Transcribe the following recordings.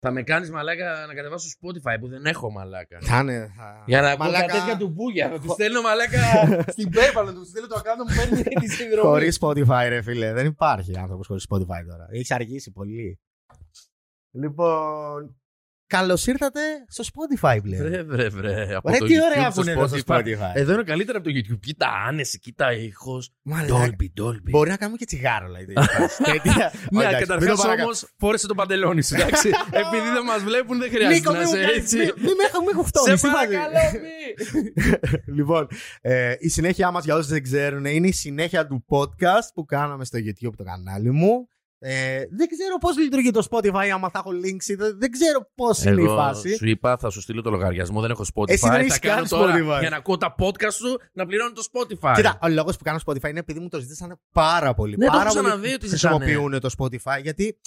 Θα με κάνεις μαλάκα να κατεβάσω στο Spotify που δεν έχω μαλάκα. Θα είναι. θα- Για να ακούω Μαλάκα, τα τέτοια του μπούγια. Θα του στέλνω μαλάκα στην PayPal, να του στέλνω το account μου παίρνει τη συνδρομή. Χωρίς Spotify, ρε φίλε. Δεν υπάρχει άνθρωπος χωρίς Spotify τώρα. Έχεις αργήσει πολύ. Λοιπόν. Καλώς ήρθατε στο Spotify πλέον. Βρε, βρε, βρε. Από Ρε, το τι YouTube ωραία στο που είναι εδώ στο Spotify. Εδώ είναι καλύτερα από το YouTube. Κοίτα άνεση, κοίτα ήχος. Μαλάκα. Dolby, Dolby. Μπορεί να κάνουμε και τσιγάρο, δηλαδή. τέτοια. Ναι, Εντάξει, μην καταρχάς το παρακα- όμως φόρεσε το παντελόνι σου. Εντάξει. Επειδή δεν μας βλέπουν, δεν Νίκο, χρειάζεται μην να μου είσαι κάνεις- έτσι. μην- μην με- μην έχω Σε φτώνει. τι φάση. παρακαλώ, μη. λοιπόν, ε, η συνέχεια μας για όσους δεν ξέρουν είναι η συνέχεια του podcast που κάναμε στο YouTube το κανάλι μου. Ε, δεν ξέρω πώς λειτουργεί το Spotify άμα θα έχω links. Δεν, δεν ξέρω πώς είναι η Εγώ φάση. σου είπα, θα σου στείλω το λογαριασμό. Δεν έχω Spotify. Εσύ δεν θα έχεις κάνω καν τώρα Spotify. για να ακούω τα podcast σου να πληρώνω το Spotify. Κοίτα, ο λόγος που κάνω Spotify είναι επειδή μου το ζήτησαν πάρα πολύ. Ναι, το πάρα έχω πολύ ξαναδεί ότι ζητάνε. χρησιμοποιούν το Spotify γιατί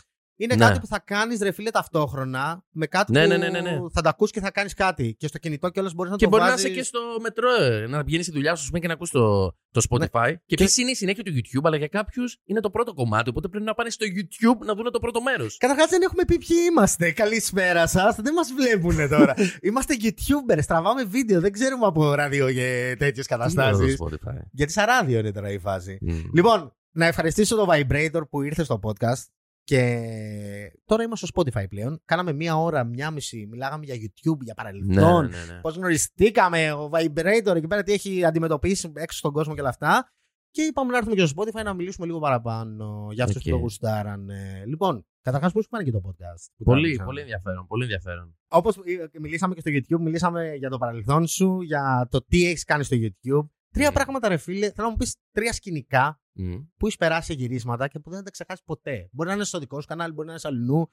είναι Ναι. κάτι που θα κάνεις ρε φίλε ταυτόχρονα με κάτι Ναι, που ναι, ναι, ναι, ναι. θα τα ακούς και θα κάνεις κάτι. Και στο κινητό κιόλας μπορείς να Και το μπορεί να βάζεις... είσαι και στο μετρό, ε, να πηγαίνει στη δουλειά σου πούμε, και να ακούς το, το Spotify. Και επίσης είναι η συνέχεια του YouTube, αλλά για κάποιους είναι το πρώτο κομμάτι. Οπότε πρέπει να πάνε στο YouTube να δουν το πρώτο μέρος. Καταρχάς δεν έχουμε πει ποιοι είμαστε. Καλησπέρα σας. Δεν μας βλέπουν τώρα. είμαστε YouTubers. Τραβάμε βίντεο. Δεν ξέρουμε από ράδιο και τέτοιες καταστάσεις. Spotify. Γιατί σαν ράδιο είναι τώρα η φάση. Mm. Λοιπόν, να ευχαριστήσω το Vibrator που ήρθε στο podcast. Και τώρα είμαστε στο Spotify πλέον. Κάναμε μία ώρα, μία μισή. Μιλάγαμε για YouTube, για Ναι, παρελθόν. ναι, ναι, ναι. Πώς γνωριστήκαμε, ο Vibrator εκεί πέρα, τι έχει αντιμετωπίσει έξω στον κόσμο και όλα αυτά. Και είπαμε να έρθουμε και στο Spotify να μιλήσουμε λίγο παραπάνω για αυτούς Οκ. που το γουστάρανε. Λοιπόν, καταρχάς, πώς πάνε και το podcast. που Πολύ, τράβηξαμε. πολύ ενδιαφέρον. Πολύ ενδιαφέρον. Όπως μιλήσαμε και στο YouTube, μιλήσαμε για το παρελθόν σου, για το τι έχεις κάνει στο YouTube. Τρία Mm. πράγματα, ρε φίλε, θέλω να μου πεις τρία σκηνικά Mm. που έχεις περάσει σε γυρίσματα και που δεν θα τα ξεχάσεις ποτέ. Μπορεί να είναι στο δικό σου κανάλι, μπορεί να είναι σε αλλού.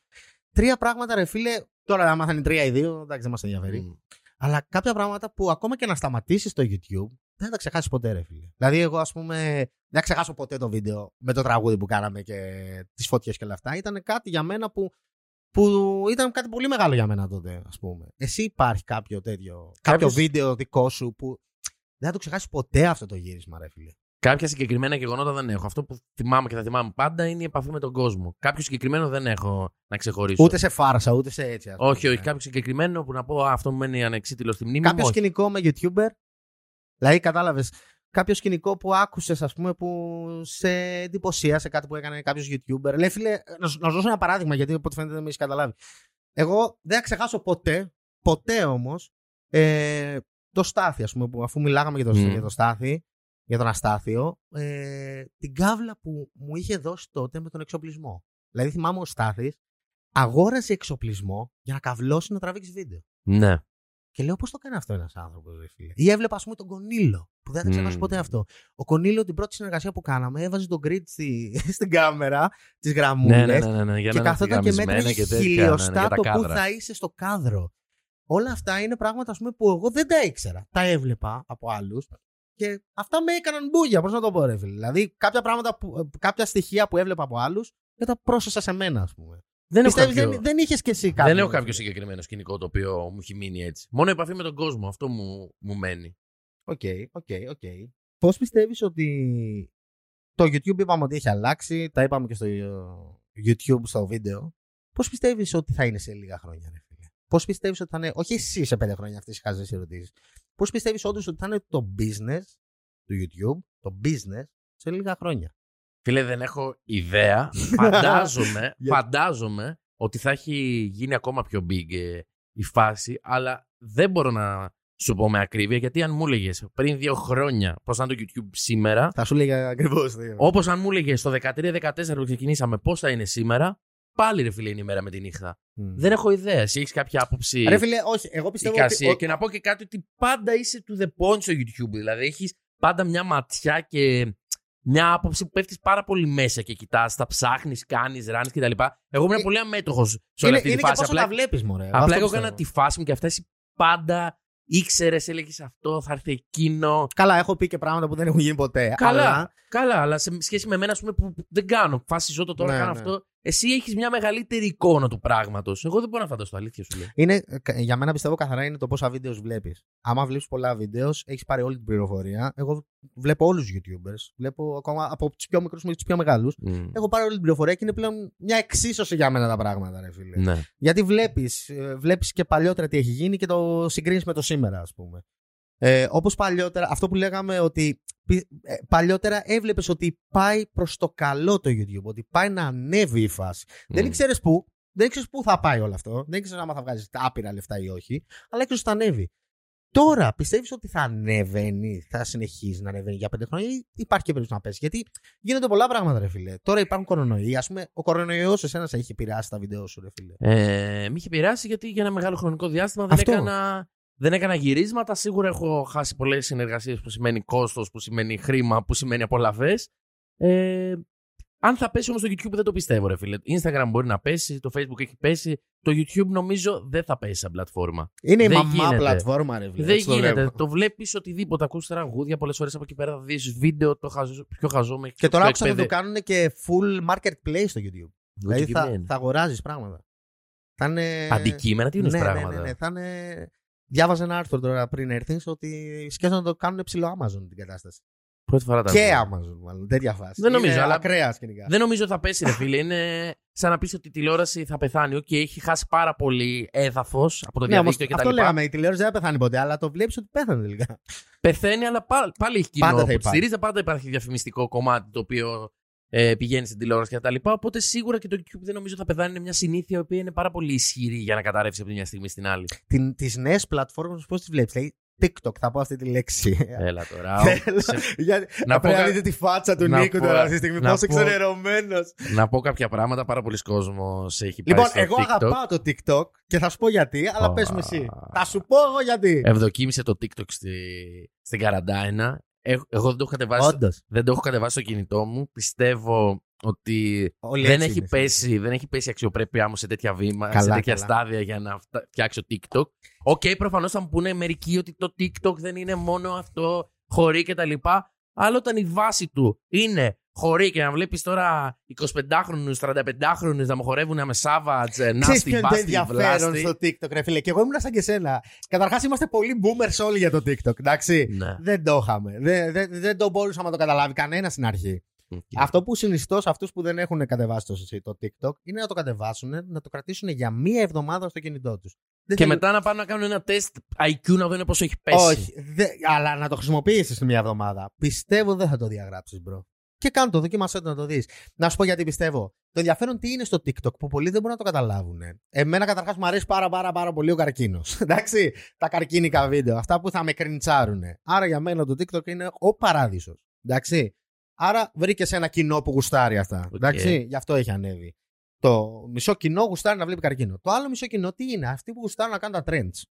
Τρία πράγματα, ρε φίλε, τώρα άμα θα είναι τρία ή δύο, εντάξει, δεν μας ενδιαφέρει. Mm. Αλλά κάποια πράγματα που ακόμα και να σταματήσεις στο YouTube δεν θα τα ξεχάσεις ποτέ, ρε φίλε. Δηλαδή, εγώ, ας πούμε, δεν θα ξεχάσω ποτέ το βίντεο με το τραγούδι που κάναμε και τις φωτιές και όλα αυτά. Ήταν κάτι για μένα που, που ήταν κάτι πολύ μεγάλο για μένα τότε, ας πούμε. Εσύ υπάρχει κάποιο τέτοιο. Κάποιο Κάποιος- βίντεο δικό σου που δεν θα το ξεχάσεις ποτέ αυτό το γύρισμα, ρε φίλε. Κάποια συγκεκριμένα γεγονότα δεν έχω. Αυτό που θυμάμαι και θα θυμάμαι πάντα είναι η επαφή με τον κόσμο. Κάποιο συγκεκριμένο δεν έχω να ξεχωρίσω. Ούτε σε φάρσα, ούτε σε έτσι. ας πούμε. Όχι, όχι. Κάποιο συγκεκριμένο που να πω «Α, αυτό μου μένει ανεξίτηλο στη μνήμη μου. Κάποιο όχι. σκηνικό με YouTuber. Δηλαδή, κατάλαβες. Κάποιο σκηνικό που άκουσες, ας πούμε, που σε εντυπωσίασε κάτι που έκανε κάποιος YouTuber. Λέει, φίλε, να σου, να σου δώσω ένα παράδειγμα, γιατί από ό,τι φαίνεται δεν με έχεις καταλάβει. Εγώ δεν θα ξεχάσω ποτέ, ποτέ όμως, ε, το Στάθη, ας πούμε, που αφού μιλάγαμε για το, Μμμ. για το Στάθη, για τον Αστάθιο, ε, την κάβλα που μου είχε δώσει τότε με τον εξοπλισμό. Δηλαδή, θυμάμαι ο Στάθης αγόρασε εξοπλισμό για να καυλώσει να τραβήξει βίντεο. Ναι. Και λέω πώς το κάνει αυτό ένας άνθρωπος, ρε φίλε; Ή έβλεπα, ας πούμε, τον Κονίλο, που δεν θα ξεχάσω Μμμ. ποτέ αυτό. Ο Κονίλο, την πρώτη συνεργασία που κάναμε, έβαζε τον grid στη, στην κάμερα, τις γραμμούλες. Ναι, ναι, ναι, ναι, ναι, για και να είναι καθόταν και ευθυγραμμισμένα μέτραγε και τέτοια, ναι, ναι, χιλιοστά για τα το που κάδρα. θα είσαι στο κάδρο. Όλα αυτά είναι πράγματα ας πούμε, που εγώ δεν τα ήξερα. Τα έβλεπα από άλλους. Και αυτά με έκαναν μπούγια, πώς να το πω, ρε φίλε. Δηλαδή, κάποια, πράγματα που, κάποια στοιχεία που έβλεπα από άλλους, δεν τα πρόσθεσα σε μένα, ας πούμε. Δεν έχω Πιστεύεις, κάποιο- δεν, δεν είχες κι εσύ κάποιο. Δεν έχω κάποιο συγκεκριμένο σκηνικό το οποίο μου έχει μείνει έτσι. Μόνο η επαφή με τον κόσμο. Αυτό μου, μου μένει. OK, OK, OK. Πώς πιστεύεις ότι το YouTube είπαμε ότι έχει αλλάξει, τα είπαμε και στο ε, YouTube στο βίντεο. Πώς πιστεύεις ότι θα είναι σε λίγα χρόνια, ρε φίλε. Πώς πιστεύεις ότι θα είναι, όχι εσύ σε πέντε χρόνια αυτές οι χαζές ερωτήσεις. Πώς πιστεύεις όντως ότι θα είναι το business του YouTube, το business σε λίγα χρόνια; Φίλε, δεν έχω ιδέα. Φαντάζομαι, Γιατί; φαντάζομαι ότι θα έχει γίνει ακόμα πιο big ε, η φάση, αλλά δεν μπορώ να σου πω με ακρίβεια, γιατί αν μου έλεγες πριν δύο χρόνια πώς θα είναι το YouTube σήμερα, Θα σου λέγα ακριβώς. όπως αν μου έλεγες στο 13-14 που ξεκινήσαμε πώς θα είναι σήμερα, πάλι ρε φίλε είναι η μέρα με τη νύχτα. Δεν έχω ιδέα. Εσύ έχεις κάποια άποψη. Ρε φίλε, όχι, εγώ πιστεύω εικασία. ότι. Και να πω και κάτι ότι πάντα είσαι to the point στο YouTube. Δηλαδή έχεις πάντα μια ματιά και μια άποψη που πέφτεις πάρα πολύ μέσα και κοιτάς, τα ψάχνεις, κάνεις, ράνεις κτλ. Εγώ ήμουν Ε, πολύ αμέτωχος σε Είναι, όλη αυτή είναι τη και φάση. πόσο Απλά, τα βλέπεις, μωρέ. απλά Αυτό εγώ πιστεύω. έκανα τη φάση μου και αυτά εσύ πάντα ήξερες, έλεγες αυτό, θα έρθει εκείνο. Καλά, έχω πει και πράγματα που δεν έχουν γίνει ποτέ. Καλά, Αλλά καλά, αλλά σε σχέση με μένα, ας πούμε, που που δεν κάνω. Φάση ζω το τώρα, Ναι, κάνω ναι. αυτό. Εσύ έχεις μια μεγαλύτερη εικόνα του πράγματος. Εγώ δεν μπορώ να φανταστώ, αλήθεια σου λέω. Είναι, ε, για μένα πιστεύω καθαρά είναι το πόσα βίντεος βλέπεις. Άμα βλέπεις πολλά βίντεος, έχεις πάρει όλη την πληροφορία. Εγώ βλέπω όλους τους YouTubers. Βλέπω ακόμα από τους πιο μικρούς μέχρι τους πιο μεγάλους. Μμ. Έχω πάρει όλη την πληροφορία και είναι πλέον μια εξίσωση για μένα τα πράγματα, ρε φίλε. Ναι. Γιατί βλέπεις βλέπεις και παλιότερα τι έχει γίνει και το συγκρίνεις με το σήμερα, ας πούμε. Ε, Όπως παλιότερα, αυτό που λέγαμε ότι πι- ε, παλιότερα έβλεπες ότι πάει προς το καλό το YouTube, ότι πάει να ανέβει η φάση. Δεν Μμ. ήξερες πού, δεν ήξερες πού θα πάει όλο αυτό, δεν ήξερες άμα θα βγάζεις άπειρα λεφτά ή όχι, αλλά ήξερες ότι θα ανέβει. Τώρα πιστεύεις ότι θα ανεβαίνει, θα συνεχίζει να ανεβαίνει για πέντε χρόνια ή υπάρχει και περίπτωση να πέσει; Γιατί γίνονται πολλά πράγματα, ρε φίλε. Τώρα υπάρχουν κορονοϊοί. Α πούμε, ο κορονοϊός εσένα σε έχει επηρεάσει τα βίντεο σου, ρε φίλε; Ε, με είχε επηρεάσει γιατί για ένα μεγάλο χρονικό διάστημα δεν Αυτό. έκανα, δεν έκανα γυρίσματα. Σίγουρα έχω χάσει πολλές συνεργασίες που σημαίνει κόστος, που σημαίνει χρήμα, που σημαίνει απολαυές. Ε, αν θα πέσει όμως το YouTube δεν το πιστεύω, ρε φίλε. Instagram μπορεί να πέσει, το Facebook έχει πέσει. Το YouTube νομίζω δεν θα πέσει σαν πλατφόρμα. Είναι η Δεν μαμά γίνεται. πλατφόρμα, ρε φίλε. δεν έτσι το γίνεται. βλέπω. Το, βλέπεις οτιδήποτε. Ακούς τραγούδια πολλές φορές από εκεί πέρα θα δεις βίντεο το χαζό, πιο χαζό μέχρι Και τώρα πιο άκουσα να το εκπαιδε- κάνουν και full marketplace στο YouTube. Δηλαδή θα, Δικημένο. θα αγοράζεις πράγματα. Θα είναι... Αντικείμενα, τι είναι ναι, πράγματα. Ναι, ναι, ναι. Θα είναι... Διάβαζα ένα άρθρο τώρα πριν έρθεις ότι σκέφτονται να το κάνουν ψιλό Amazon την κατάσταση. Πρώτη φορά τα Και ακούω. Amazon, μάλλον. Τέτοια φάση. Δεν νομίζω, Είναι αλλά- Ακραία σκηνικά. Δεν νομίζω ότι θα πέσει, ρε φίλε. Είναι σαν να πεις ότι η τηλεόραση θα πεθάνει. Οκ, έχει χάσει πάρα πολύ έδαφος από το Ναι, όμως, διαδίκτυο κτλ. αυτό λέγαμε. Η τηλεόραση δεν θα πεθάνει ποτέ, αλλά το βλέπεις ότι πέθανε τελικά. Πεθαίνει, αλλά πάλι, πάλι έχει κοινό Πάντα θα που τη υπάρχει. στηρίζει. Πάντα υπάρχει διαφημιστικό κομμάτι το οποίο ε, πηγαίνει στην τηλεόραση κτλ. Οπότε σίγουρα και το YouTube δεν νομίζω θα πεθάνει. Είναι μια συνήθεια η οποία είναι πάρα πολύ ισχυρή για να καταρρεύσει από τη μια στιγμή στην άλλη. Τις νέες πλατφόρμες, πώς τις βλέπεις; Δηλαδή, TikTok, θα πω αυτή τη λέξη. Έλα τώρα. Θέλω- σε- Γιατί Να πρέπει πω να κα- δείτε τη φάτσα του να Νίκου πω- τώρα αυτή τη στιγμή. να Πόσο πω- ξενερωμένο. να πω κάποια πράγματα. Πάρα πολλοί κόσμος έχει πάει Λοιπόν, στο εγώ TikTok. αγαπάω το TikTok και θα σου πω γιατί, αλλά Α. πες μου εσύ. Θα σου πω εγώ γιατί. Ευδοκίμησε το TikTok στη, στην καραντάινα. Ε- Εγώ δεν το έχω κατεβάσει. Όντως. Δεν το έχω κατεβάσει στο κινητό μου. Πιστεύω ότι δεν έχει, πέσει, δεν έχει πέσει η αξιοπρέπειά μου σε τέτοια βήμα, Καλά, σε τέτοια καλά. στάδια για να φτα- φτιάξω TikTok. OK, προφανώς θα μου πούνε μερικοί ότι το TikTok δεν είναι μόνο αυτό, χοροί κτλ. Αλλά όταν η βάση του είναι χοροί και να βλέπεις τώρα 25χρονου, 35χρονου να μου χορεύουν με Savage, Ξέρεις Nasty, ποιο είναι το Basti, ενδιαφέρον Blasty. στο TikTok, ρε φίλε. Και εγώ ήμουν σαν και σένα. Καταρχάς είμαστε πολύ boomers όλοι για το TikTok, εντάξει. Ναι. Δεν το είχαμε. Δεν, δεν, δεν το μπορούσαμε να το καταλάβει κανένας στην αρχή. Οκ. Αυτό που συνιστώ σε αυτούς που δεν έχουν κατεβάσει το, το TikTok είναι να το κατεβάσουν, να το κρατήσουν για μία εβδομάδα στο κινητό τους. Και μετά να πάνε να κάνουν ένα τεστ IQ να δουν πόσο έχει πέσει. Όχι, δε, αλλά να το χρησιμοποιήσεις σε μία εβδομάδα. Πιστεύω δεν θα το διαγράψεις, bro. Και κάνω το, δοκίμασέ το να το δεις. Να σου πω γιατί πιστεύω. Το ενδιαφέρον τι είναι στο TikTok που πολλοί δεν μπορούν να το καταλάβουν. Εμένα καταρχάς μου αρέσει πάρα πάρα πάρα πολύ ο καρκίνος. Εντάξει, τα καρκίνικα βίντεο, αυτά που θα με κριντσάρουν. Άρα για μένα το TikTok είναι ο παράδεισος. Εντάξει. Άρα βρήκες ένα κοινό που γουστάρει αυτά. Οκ. Εντάξει, γι' αυτό έχει ανέβει. Το μισό κοινό γουστάρει να βλέπει καρκίνο. Το άλλο μισό κοινό τι είναι, αυτοί που γουστάρουν να κάνουν τα trends.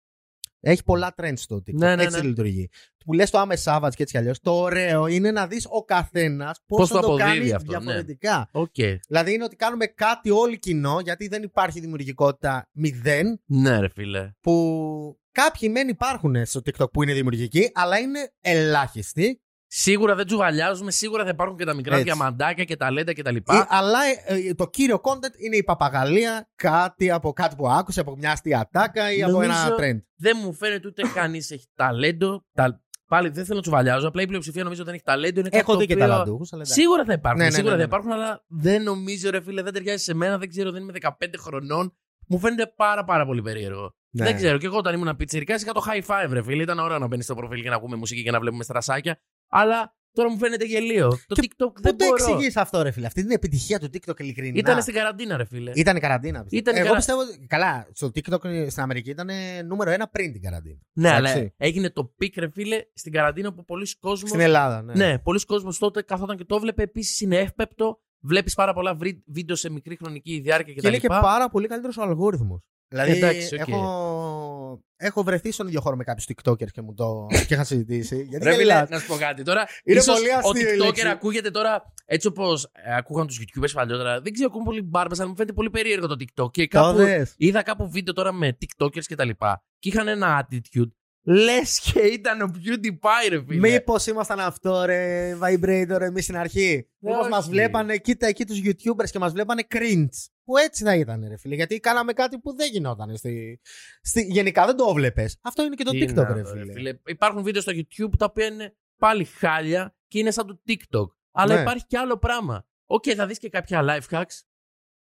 Έχει πολλά trends στο TikTok. Ναι, ναι, έτσι ναι. λειτουργεί. Που λες το I'm a Savage και έτσι κι αλλιώς. Το ωραίο είναι να δεις ο καθένας πώς Πώς θα το το αποδίδει κάνει αυτό, ναι. διαφορετικά. Οκ. Δηλαδή είναι ότι κάνουμε κάτι όλοι κοινό, γιατί δεν υπάρχει δημιουργικότητα μηδέν, Ναι, ρε φίλε. που κάποιοι μεν υπάρχουν στο TikTok που είναι δημιουργικοί, αλλά είναι ελάχιστοι. Σίγουρα δεν τσουβαλιάζουμε, σίγουρα θα υπάρχουν και τα μικρά Έτσι. διαμαντάκια και ταλέντα κτλ. Ή- αλλά ε, ε, το κύριο content είναι η παπαγαλία, κάτι από κάτι που άκουσε, από μια αστεία τάκα ή από Νομίζω- ένα trend. Δεν μου φαίνεται ούτε κανείς έχει ταλέντο. Τα... Πάλι δεν θέλω να τσουβαλιάζω. Απλά η πλειοψηφία νομίζω δεν έχει ταλέντο. Είναι κάτι Έχω το δει και οποίο- ταλαντούχους. αλλά εντάξει. Σίγουρα θα υπάρχουν. Ναι, ναι, σίγουρα ναι, θα ναι. υπάρχουν, αλλά δεν νομίζω, ρε φίλε, δεν ταιριάζει σε μένα. Δεν ξέρω, δεν είμαι 15 χρονών. Μου φαίνεται πάρα πάρα πολύ περίεργο. Ναι. Δεν ξέρω. Και εγώ όταν ήμουν πιτσυρικά είχα το Hi5, ρε φίλε. Ήταν ωραίο να μπαίνεις στο προφίλ και να ακούμε μουσική και να βλέπουμε στρασάκια. Αλλά τώρα μου φαίνεται γελοίο. Το Και TikTok Πού δεν το μπορώ. εξηγείς αυτό, ρε φίλε. Αυτή την επιτυχία του TikTok ειλικρινά. Ήταν στην καραντίνα, ρε φίλε. Ήταν η καραντίνα. Πιστεύω. Ήταν η Εγώ καρα- πιστεύω. ότι- Καλά, στο TikTok στην Αμερική ήταν νούμερο ένα πριν την καραντίνα. Ναι, αλλά Εντάξει. έγινε το peak, ρε φίλε, στην καραντίνα που πολλοί κόσμος Στην Ελλάδα, ναι. Ναι, πολλοί κόσμος τότε καθόταν και το έβλεπε. Επίσης είναι εύπεπτο. Βλέπεις πάρα πολλά βρι- βίντεο σε μικρή χρονική διάρκεια Και κτλ. είναι και πάρα πολύ καλύτερος ο αλγόριθμος. Δηλαδή, Εντάξει, οκ. έχω, έχω βρεθεί στον ίδιο χώρο με κάποιους TikTokers και μου το και είχα συζητήσει. Γιατί Ρε φίλε, γελάς; να σου πω κάτι τώρα. Είναι ίσως πολύ αστείο η Ο TikToker λέξη. ακούγεται τώρα έτσι όπως ακούγαν τους YouTubers παλιότερα. Δεν ξέρω, ακούγομαι πολύ μπάρμπας, αλλά μου φαίνεται πολύ περίεργο το TikTok. Και Το κάπου, δες. είδα κάπου βίντεο τώρα με TikTokers και τα λοιπά. Και είχαν ένα attitude. Λες και ήταν ο PewDiePie, ρε φίλε. Μήπως ήμασταν αυτό, ρε, Vibrator, εμείς στην αρχή. Μήπως Όχι. μας βλέπανε, κοίτα εκεί τους YouTubers και μας βλέπανε cringe. Που έτσι θα ήταν, ρε φίλε. Γιατί κάναμε κάτι που δεν γινόταν. Στη... Στη... Γενικά δεν το έβλεπε. Αυτό είναι και το Τι TikTok, να ρε δω, φίλε. Υπάρχουν βίντεο στο YouTube τα οποία είναι πάλι χάλια και είναι σαν το TikTok. Αλλά Ναι. υπάρχει και άλλο πράγμα. Οκ, θα δεις και κάποια life hacks.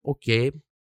Οκ.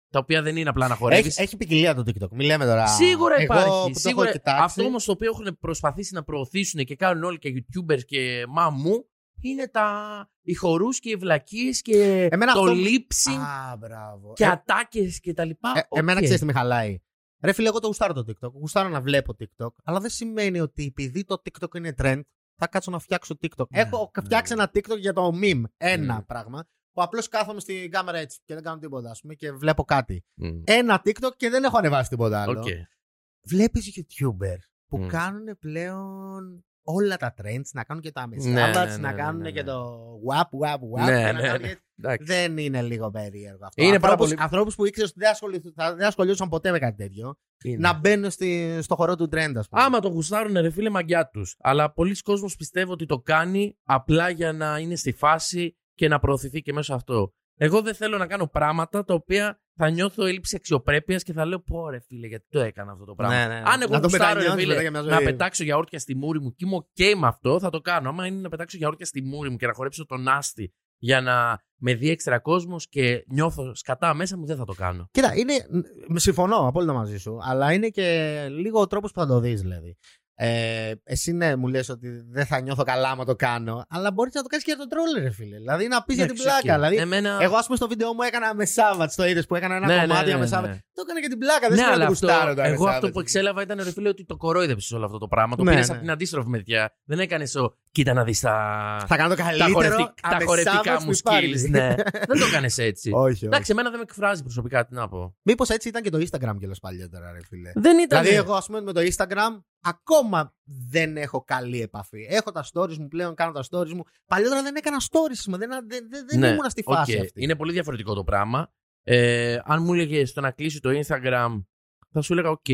τα οποία δεν είναι απλά να χορεύεις. Έχει, έχει ποικιλία το TikTok. Μη λέμε τώρα. Σίγουρα Εγώ υπάρχει. που το Σίγουρα... έχω κοιτάξει, Αυτό όμως το οποίο έχουν προσπαθήσει να προωθήσουν και κάνουν όλοι και YouTubers και μαμού είναι τα... οι χορούς και οι βλακίες και Εμένα το αυτό- lip sync Α, μπράβο. και Ε, ατάκες και τα λοιπά. Ε, εμένα Οκ. ξέρεις τι με χαλάει. Ρε φίλε, εγώ το γουστάρω το TikTok. Γουστάρω να βλέπω TikTok. Αλλά δεν σημαίνει ότι επειδή το TikTok είναι trend, θα κάτσω να φτιάξω TikTok. Ναι, Έχω ναι. φτιάξει ένα TikTok για το meme. Ένα Μμ. πράγμα. Που απλώς κάθομαι στην κάμερα έτσι και δεν κάνω τίποτα, ας πούμε, και βλέπω κάτι. Μμ. Ένα TikTok και δεν έχω ανεβάσει τίποτα άλλο. Οκ. Βλέπεις YouTuber που Μμ. κάνουν πλέον όλα τα trends, να κάνουν και τα Ναι, με Σάββατς, ναι, ναι, να ναι, κάνουν ναι, και ναι. το wap, wap, wap. Ναι, και να ναι, κάνουν ναι. και- Εντάξει. δεν είναι λίγο περίεργο αυτό. Είναι πάρα ανθρώπους, πολύ- ανθρώπους που ήξερε ότι δεν, ασχοληθ- θα- δεν ασχολιόντουσαν ποτέ με κάτι τέτοιο, Είναι. να μπαίνουν στη, στο χορό του trend, ας πούμε. Άμα το γουστάρουν, ρε φίλε, μαγκιά τους. Αλλά πολλοί κόσμος πιστεύω ότι το κάνει απλά για να είναι στη φάση και να προωθηθεί και μέσω αυτό. Εγώ δεν θέλω να κάνω πράγματα τα οποία θα νιώθω έλλειψη αξιοπρέπειας και θα λέω πω ρε φίλε, γιατί το έκανα αυτό το πράγμα. Ναι, ναι, ναι. Αν εγώ Να το γουστάρω, ρε μετανιώνεις φίλε, μετά για μια ζωή. να πετάξω γιαούρτια στη μούρη μου και είμαι OK με αυτό, θα το κάνω. Άμα είναι να πετάξω γιαούρτια στη μούρη μου και να χορέψω τον άστη για να με δει έξτρα κόσμος και νιώθω σκατά μέσα μου, δεν θα το κάνω. Κοίτα, είναι, μ, συμφωνώ απόλυτα μαζί σου, αλλά είναι και λίγο ο τρόπος που θα το δεις, δηλαδή. Ε, εσύ ναι, μου λες ότι δεν θα νιώθω καλά άμα το κάνω, αλλά μπορείς να το κάνεις και για τον τρόλ, ρε φίλε. Δηλαδή να πεις για την Εντάξει, πλάκα. οκ. Δηλαδή, Εμένα... εγώ, ας πούμε, στο βίντεο μου έκανα με Σάββατ, το είδες που έκανα ένα Ναι, ναι, κομμάτι ναι, με ναι, Σάββατ. Ναι. Το έκανα για την πλάκα. Δεν Ναι, σημαίνει αλλά ότι αυτό, γουστάρω το εγώ με αυτό που Σάββατ. εξέλαβα ήταν ρε φίλε ότι το κορόιδεψες όλο αυτό το πράγμα. Το Ναι, πήρες ναι. από την αντίστροφη μεριά. Δεν έκανες ο. Κοίτα να δεις τα. Θα κάνω το Τα, καλύτερο. χορευτικ- τα αμε χορευτικά Σάββατς μου που υπάρχει. skills. Ναι. Δεν το έκανες έτσι. όχι, όχι. Εντάξει, εμένα δεν με εκφράζει προσωπικά, τι να πω. Μήπως έτσι ήταν και το Instagram κιόλα παλιότερα, ρε φίλε. Δεν ήταν. Δηλαδή, εγώ, ας πούμε, με το Instagram ακόμα δεν έχω καλή επαφή. Έχω τα stories μου πλέον, κάνω τα stories μου. Παλιότερα δεν έκανα stories, ας πούμε, δεν, δεν, δεν, δεν Ναι, ήμουν στη φάση οκ. αυτή. Είναι πολύ διαφορετικό το πράγμα. Ε, αν μου έλεγε το να κλείσει το Instagram, θα σου έλεγα: Οκ,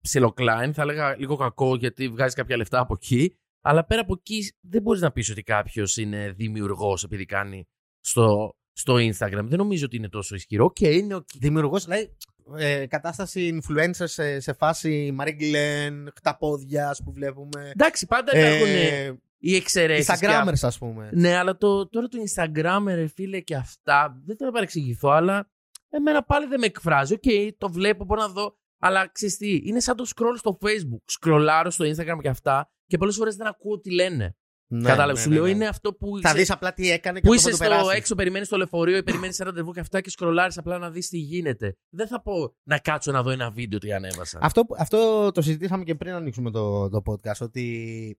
ψιλοκλάιν. Θα έλεγα λίγο κακό γιατί βγάζει κάποια λεφτά από εκεί. Αλλά πέρα από εκεί δεν μπορείς να πεις ότι κάποιος είναι δημιουργός επειδή κάνει στο, στο Instagram. Δεν νομίζω ότι είναι τόσο ισχυρό. Οκ, είναι οκ. Δημιουργός, δηλαδή, ε, κατάσταση influencer σε, σε φάση Marie Glenn, χταπόδια που βλέπουμε. Εντάξει, πάντα υπάρχουν Ε, οι εξαιρέσει. Instagrammers, ας πούμε. Ναι, αλλά το, τώρα το Instagram, ρε φίλε, και αυτά, δεν θέλω να παρεξηγηθώ, αλλά εμένα πάλι δεν με εκφράζει. Οκ, το βλέπω, μπορώ να δω, αλλά ξέρεις τι, είναι σαν το scroll στο Facebook. Σκρολάρω στο Instagram και αυτά και πολλές φορές δεν ακούω τι λένε. Ναι, Κατάλαβες, ναι, σου ναι, λέω, ναι. είναι αυτό που. Θα είσαι- δεις απλά τι έκανε και που αυτό είσαι θα το στο περάσεις. έξω, περιμένεις το λεωφορείο ή περιμένεις ένα ραντεβού και αυτά και σκρολάρεις απλά να δεις τι γίνεται. Δεν θα πω να κάτσω να δω ένα βίντεο τι ανέβασα. Αυτό, που- αυτό το συζητήσαμε και πριν ανοίξουμε το, το podcast, ότι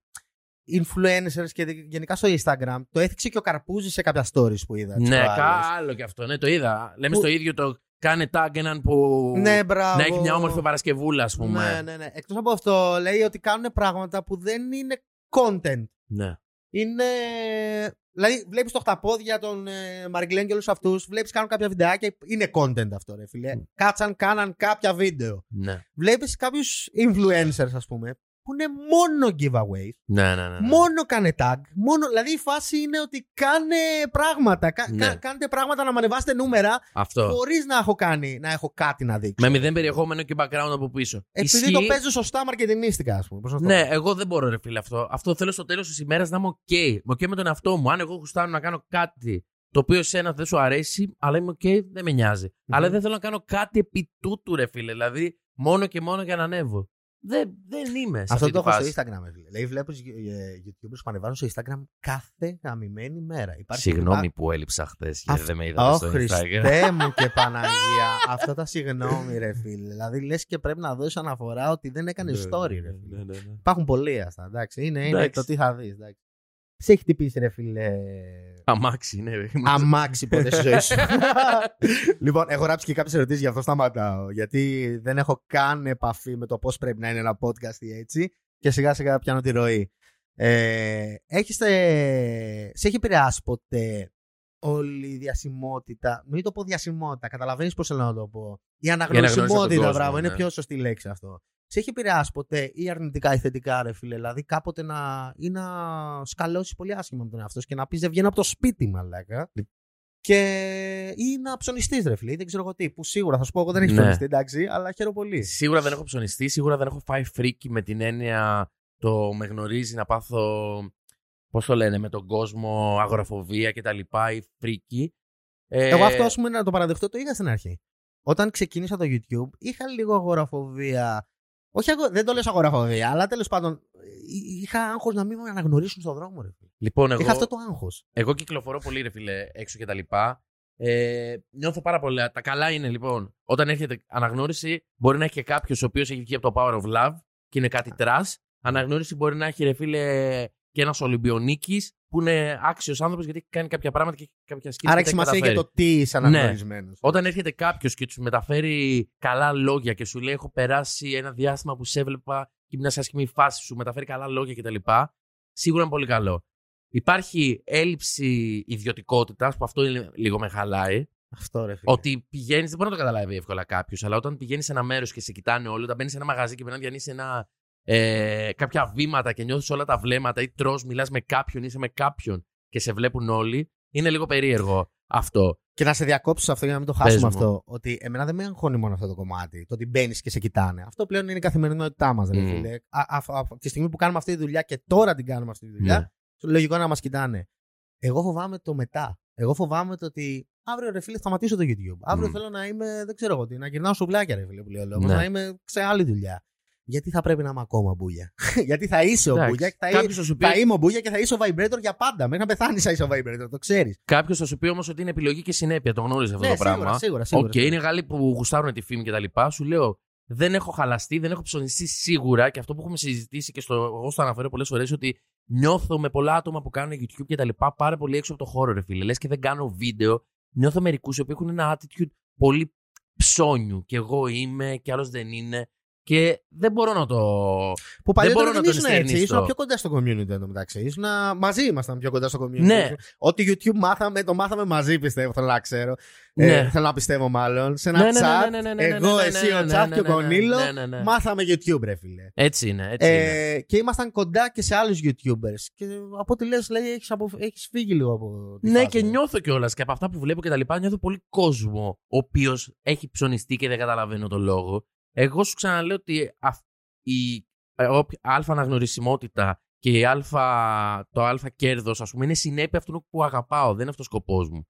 influencers και γενικά στο Instagram το έθιξε και ο Καρπούζης σε κάποια stories που είδα. τις ναι, προάλλες. κα- άλλο κι αυτό. Ναι, το είδα. Λέμε Που- στο ίδιο το κάνε tag έναν που. Ναι, μπράβο. να έχει μια όμορφη Παρασκευούλα, ας πούμε. Ναι, ναι, ναι. Εκτός από αυτό, λέει ότι κάνουν πράγματα που δεν είναι content. ναι. Είναι. Δηλαδή, βλέπεις το χταπόδια των ε, Μαριγκλέν και όλους αυτούς, βλέπεις κάνουν κάποια βιντεάκια. Είναι content αυτό, ρε φίλε. Mm. Κάτσαν, κάναν κάποια βίντεο. Ναι. Βλέπεις κάποιους influencers, ας πούμε, που είναι μόνο giveaways. Ναι, ναι, ναι. ναι. Μόνο κάνε tag. Μόνο, δηλαδή η φάση είναι ότι κάνε πράγματα. Κα, Ναι. κα- κάντε πράγματα να με ανεβάσετε νούμερα Αυτό. χωρίς να έχω κάνει, να έχω κάτι να δείξω. Με μηδέν περιεχόμενο και background από πίσω. Επειδή Ισχύει- το παίζω σωστά μαρκετινίστικα, ας πούμε. Πώς να το Ναι, πω. εγώ δεν μπορώ, ρε φίλε, αυτό. Αυτό θέλω στο τέλος της ημέρας να είμαι OK. Είμαι OK με τον εαυτό μου. Αν εγώ γουστάρω να κάνω κάτι το οποίο εσένα δεν σου αρέσει, αλλά είμαι OK, δεν με νοιάζει. Αλλά δεν θέλω να κάνω κάτι επί τούτου, ρε φίλε. Δηλαδή, μόνο και μόνο για να ανέβω. Δεν, δεν είμαι σε Αυτό αυτή το τη έχω στο φάση. Instagram. ρε φίλε. Δηλαδή, βλέπω YouTubers που ανεβάζουν στο Instagram κάθε γαμημένη μέρα. Υπάρχει Συγγνώμη που έλειψα χθες γιατί Αυτό- δεν με είδατε Ω στο Instagram. Χριστέ μου και Παναγία. Αυτά τα συγγνώμη, ρε φίλε. Δηλαδή, λες και πρέπει να δώσεις αναφορά ότι δεν έκανε Ναι, story, ναι, ρε φίλε. ναι, ναι, ναι. Υπάρχουν πολλοί αυτά. Εντάξει, είναι, είναι Εντάξει. το τι θα δεις. Σε έχει χτυπήσει, ρε φίλε. Αμάξι, ναι. ρε. Αμάξι ποτέ στη ζωή σου. λοιπόν, έχω γράψει και κάποιες ερωτήσεις, γι' αυτό σταματάω. Γιατί δεν έχω καν επαφή με το πώς πρέπει να είναι ένα podcast ή έτσι. Και σιγά σιγά πιάνω τη ροή. Ε, έχεις, ε, σε έχει επηρεάσει ποτέ όλη η διασημότητα; Μην το πω διασημότητα, καταλαβαίνεις πώς θέλω να το πω. Η αναγνώριση από τον αναγνωρισιμότητα, κόσμο, μπράβο, είναι ναι. πιο σωστή λέξη αυτό. Σε έχει επηρεάσει ποτέ ή αρνητικά ή θετικά, ρε φίλε; Δηλαδή κάποτε να, ή να σκαλώσει πολύ άσχημα με τον εαυτό σου και να πεις Δεν βγαίνω από το σπίτι, μαλάκα. Και... ή να ψωνιστείς, ρε φίλε. ή Δεν ξέρω εγώ τι. Που σίγουρα θα σου πω, εγώ δεν έχεις Ναι. ψωνιστεί, εντάξει, αλλά χαίρομαι πολύ. Σίγουρα δεν έχω ψωνιστεί, σίγουρα δεν έχω φάει φρίκι με την έννοια το με γνωρίζει να πάθω Πώς το λένε, με τον κόσμο, αγοραφοβία κτλ. ή φρίκη. Ε, Εγώ αυτό, ας πούμε, να το παραδεχτώ, το είχα στην αρχή. Όταν ξεκίνησα το YouTube, είχα λίγο αγοραφοβία. Όχι, αγο... δεν το λες αγοραφοβία, αλλά τέλος πάντων ε, είχα άγχος να μην με αναγνωρίσουν στον δρόμο. Ρε. Λοιπόν, εγώ, Είχα αυτό το άγχος. εγώ κυκλοφορώ πολύ, ρε φίλε, έξω κτλ. Ε, νιώθω πάρα πολλά. Τα καλά είναι λοιπόν, όταν έρχεται αναγνώριση, μπορεί να έχει και κάποιος ο οποίος έχει βγει από το Power of Love και είναι κάτι trash. Αναγνώριση μπορεί να έχει, ρε φίλε, και ένας Ολυμπιονίκης που είναι άξιος άνθρωπος γιατί έχει κάνει κάποια πράγματα και έχει κάποια σκέψη. Άρα και έχει τα σημασία καταφέρει. για το τι είσαι αναγνωρισμένος. Όταν έρχεται κάποιος και τους μεταφέρει καλά λόγια και σου λέει: Έχω περάσει ένα διάστημα που σε έβλεπα και ήμουν σε άσχημη φάση, σου μεταφέρει καλά λόγια κτλ. Σίγουρα είναι πολύ καλό. Υπάρχει έλλειψη ιδιωτικότητας, που αυτό είναι, λίγο με χαλάει. Αυτό ρε φίλε. Ότι πηγαίνεις, δεν μπορεί να το καταλάβει εύκολα κάποιος, αλλά όταν πηγαίνεις σε ένα μέρος και σε κοιτάνε όλοι, όταν μπαίνεις σε ένα μαγαζί και πρέπει να διανύσει ένα, ε, κάποια βήματα και νιώθεις όλα τα βλέμματα ή τρως, μιλάς με κάποιον, είσαι με κάποιον και σε βλέπουν όλοι, είναι λίγο περίεργο αυτό. Και να σε διακόψω σε αυτό για να μην το Πες χάσουμε μου. αυτό. Ότι εμένα δεν με αγχώνει μόνο αυτό το κομμάτι. Το ότι μπαίνεις και σε κοιτάνε. Αυτό πλέον είναι η καθημερινότητά μας, ρε Μμ. φίλε. Α, α, α, από τη στιγμή που κάνουμε αυτή τη δουλειά και τώρα την κάνουμε αυτή τη δουλειά, Ναι. λογικό είναι να μας κοιτάνε. Εγώ φοβάμαι το μετά. Εγώ φοβάμαι το ότι αύριο ρε φίλε θα σταματήσω το YouTube. Αύριο Μμ. θέλω να είμαι, δεν ξέρω εγώ τι, να γυρνάω σουβλάκια ρε φίλε που λέει ο λόγος, Ναι. να είμαι σε άλλη δουλειά. Γιατί θα πρέπει να είμαι ακόμα μπουλια. Γιατί θα είσαι ο Εντάξει, μπουλια και θα, κάποιος θα σου πει- θα είμαι ο μπουλια και θα είσαι ο vibrator για πάντα. Μέχρι να πεθάνεις θα είσαι ο vibrator, το ξέρεις. Κάποιος θα σου πει όμως ότι είναι επιλογή και συνέπεια. Το γνώριζες αυτό Ναι, το πράγμα. σίγουρα, σίγουρα. Οκ, σίγουρα, σίγουρα. είναι Γάλλοι που γουστάρουν τη φήμη κτλ. Σου λέω, δεν έχω χαλαστεί, δεν έχω ψωνιστεί σίγουρα και αυτό που έχουμε συζητήσει και στο, εγώ στο αναφέρω πολλές φορές ότι νιώθω με πολλά άτομα που κάνουν YouTube κτλ. πάρα πολύ έξω από το χώρο, ρε φίλε. Λες και δεν κάνω βίντεο. Νιώθω μερικούς οι οποίοι έχουν ένα attitude πολύ ψώνιου. Και εγώ είμαι και άλλος δεν είναι. Και δεν μπορώ να το. Που παλιότερα μπορώ δεν, να τον ήσουν έτσι. εστερνιστώ. Ήσουν πιο κοντά στο community εδώ μεταξύ. Ήσουν μαζί ήμασταν πιο κοντά στο community. Ναι. Ό,τι YouTube μάθαμε, το μάθαμε μαζί πιστεύω. Θέλω να ξέρω. Ναι. Ε, θέλω να πιστεύω μάλλον. Σε ένα Ναι, ναι, ναι, chat. ναι, ναι, ναι, εγώ, ναι, εσύ, ναι, ο ναι, Τσάκ ναι, και ο ναι, ναι, Κονίλο. ναι, ναι, ναι. Μάθαμε YouTube, ρε φίλε. Έτσι είναι. Έτσι είναι. Ε, και ήμασταν κοντά και σε άλλους YouTubers. Και από ό,τι λες, λέει, έχεις απο... έχεις φύγει λίγο από. τη Ναι, φάση, και ρε. νιώθω κιόλας και από αυτά που βλέπω και τα λοιπά, νιώθω πολύ κόσμο ο οποίος έχει ψωνιστεί και δεν καταλαβαίνω τον λόγο. Εγώ σου ξαναλέω ότι αυ- η ε, όποια- αλφα αναγνωρισιμότητα και η αλφα, το αλφα κέρδος, ας πούμε, είναι συνέπεια αυτού που αγαπάω. Δεν είναι αυτός ο σκοπός μου.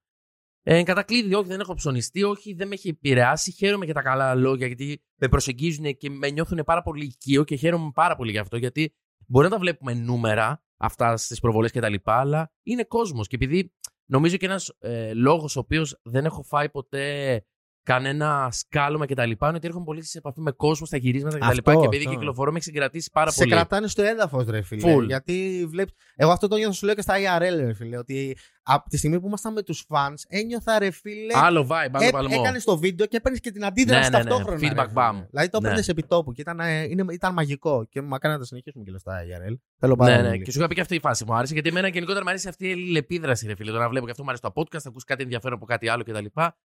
Ε, εν κατακλείδη, όχι, δεν έχω ψωνιστεί, όχι, δεν με έχει επηρεάσει. Χαίρομαι για τα καλά λόγια, γιατί με προσεγγίζουν και με νιώθουν πάρα πολύ οικείο και χαίρομαι πάρα πολύ γι' αυτό, γιατί μπορεί να τα βλέπουμε νούμερα αυτά στις προβολές κτλ. Αλλά είναι κόσμος. Και επειδή νομίζω και ένας ε, λόγος ο οποίος δεν έχω φάει ποτέ κανένα σκάλωμα κτλ. είναι ότι έρχομαι πολύ σε επαφή με κόσμο στα γυρίσματα κτλ. Αυτό, Και επειδή αυτό. κυκλοφορώ, με έχει συγκρατήσει πάρα σε πολύ. κρατάνε στο έδαφος, ρε φίλε. Full. Γιατί βλέπεις... Εγώ αυτό το νιώθω σου λέω και στα IRL, ρε φίλε. Ότι από τη στιγμή που ήμασταν με τους fans, ένιωθα, ρε φίλε. Άλλο vibe, άλλο Ε, παλμό. Έκανες το βίντεο και παίρνεις και την αντίδραση Ναι, ναι, ναι. ταυτόχρονα. Feedback ρε φίλε. bam. Δηλαδή το Ναι. έπαιρνε επί τόπου και ήταν, ε, είναι, ήταν μαγικό. Και μου έκανε να τα συνεχίσουμε και λέω στα IRL. Θέλω πάρα Ναι, ναι. πολύ. Και σου είχα πει και αυτή η φάση μου άρεσε, γιατί εμένα γενικότερα μου αρέσει αυτή η αλληλεπίδραση, ρε φίλε. Το να βλέπω και αυτό μου αρέσει το podcast, να ακούς κάτι ενδιαφέρον από κάτι άλλο κτλ.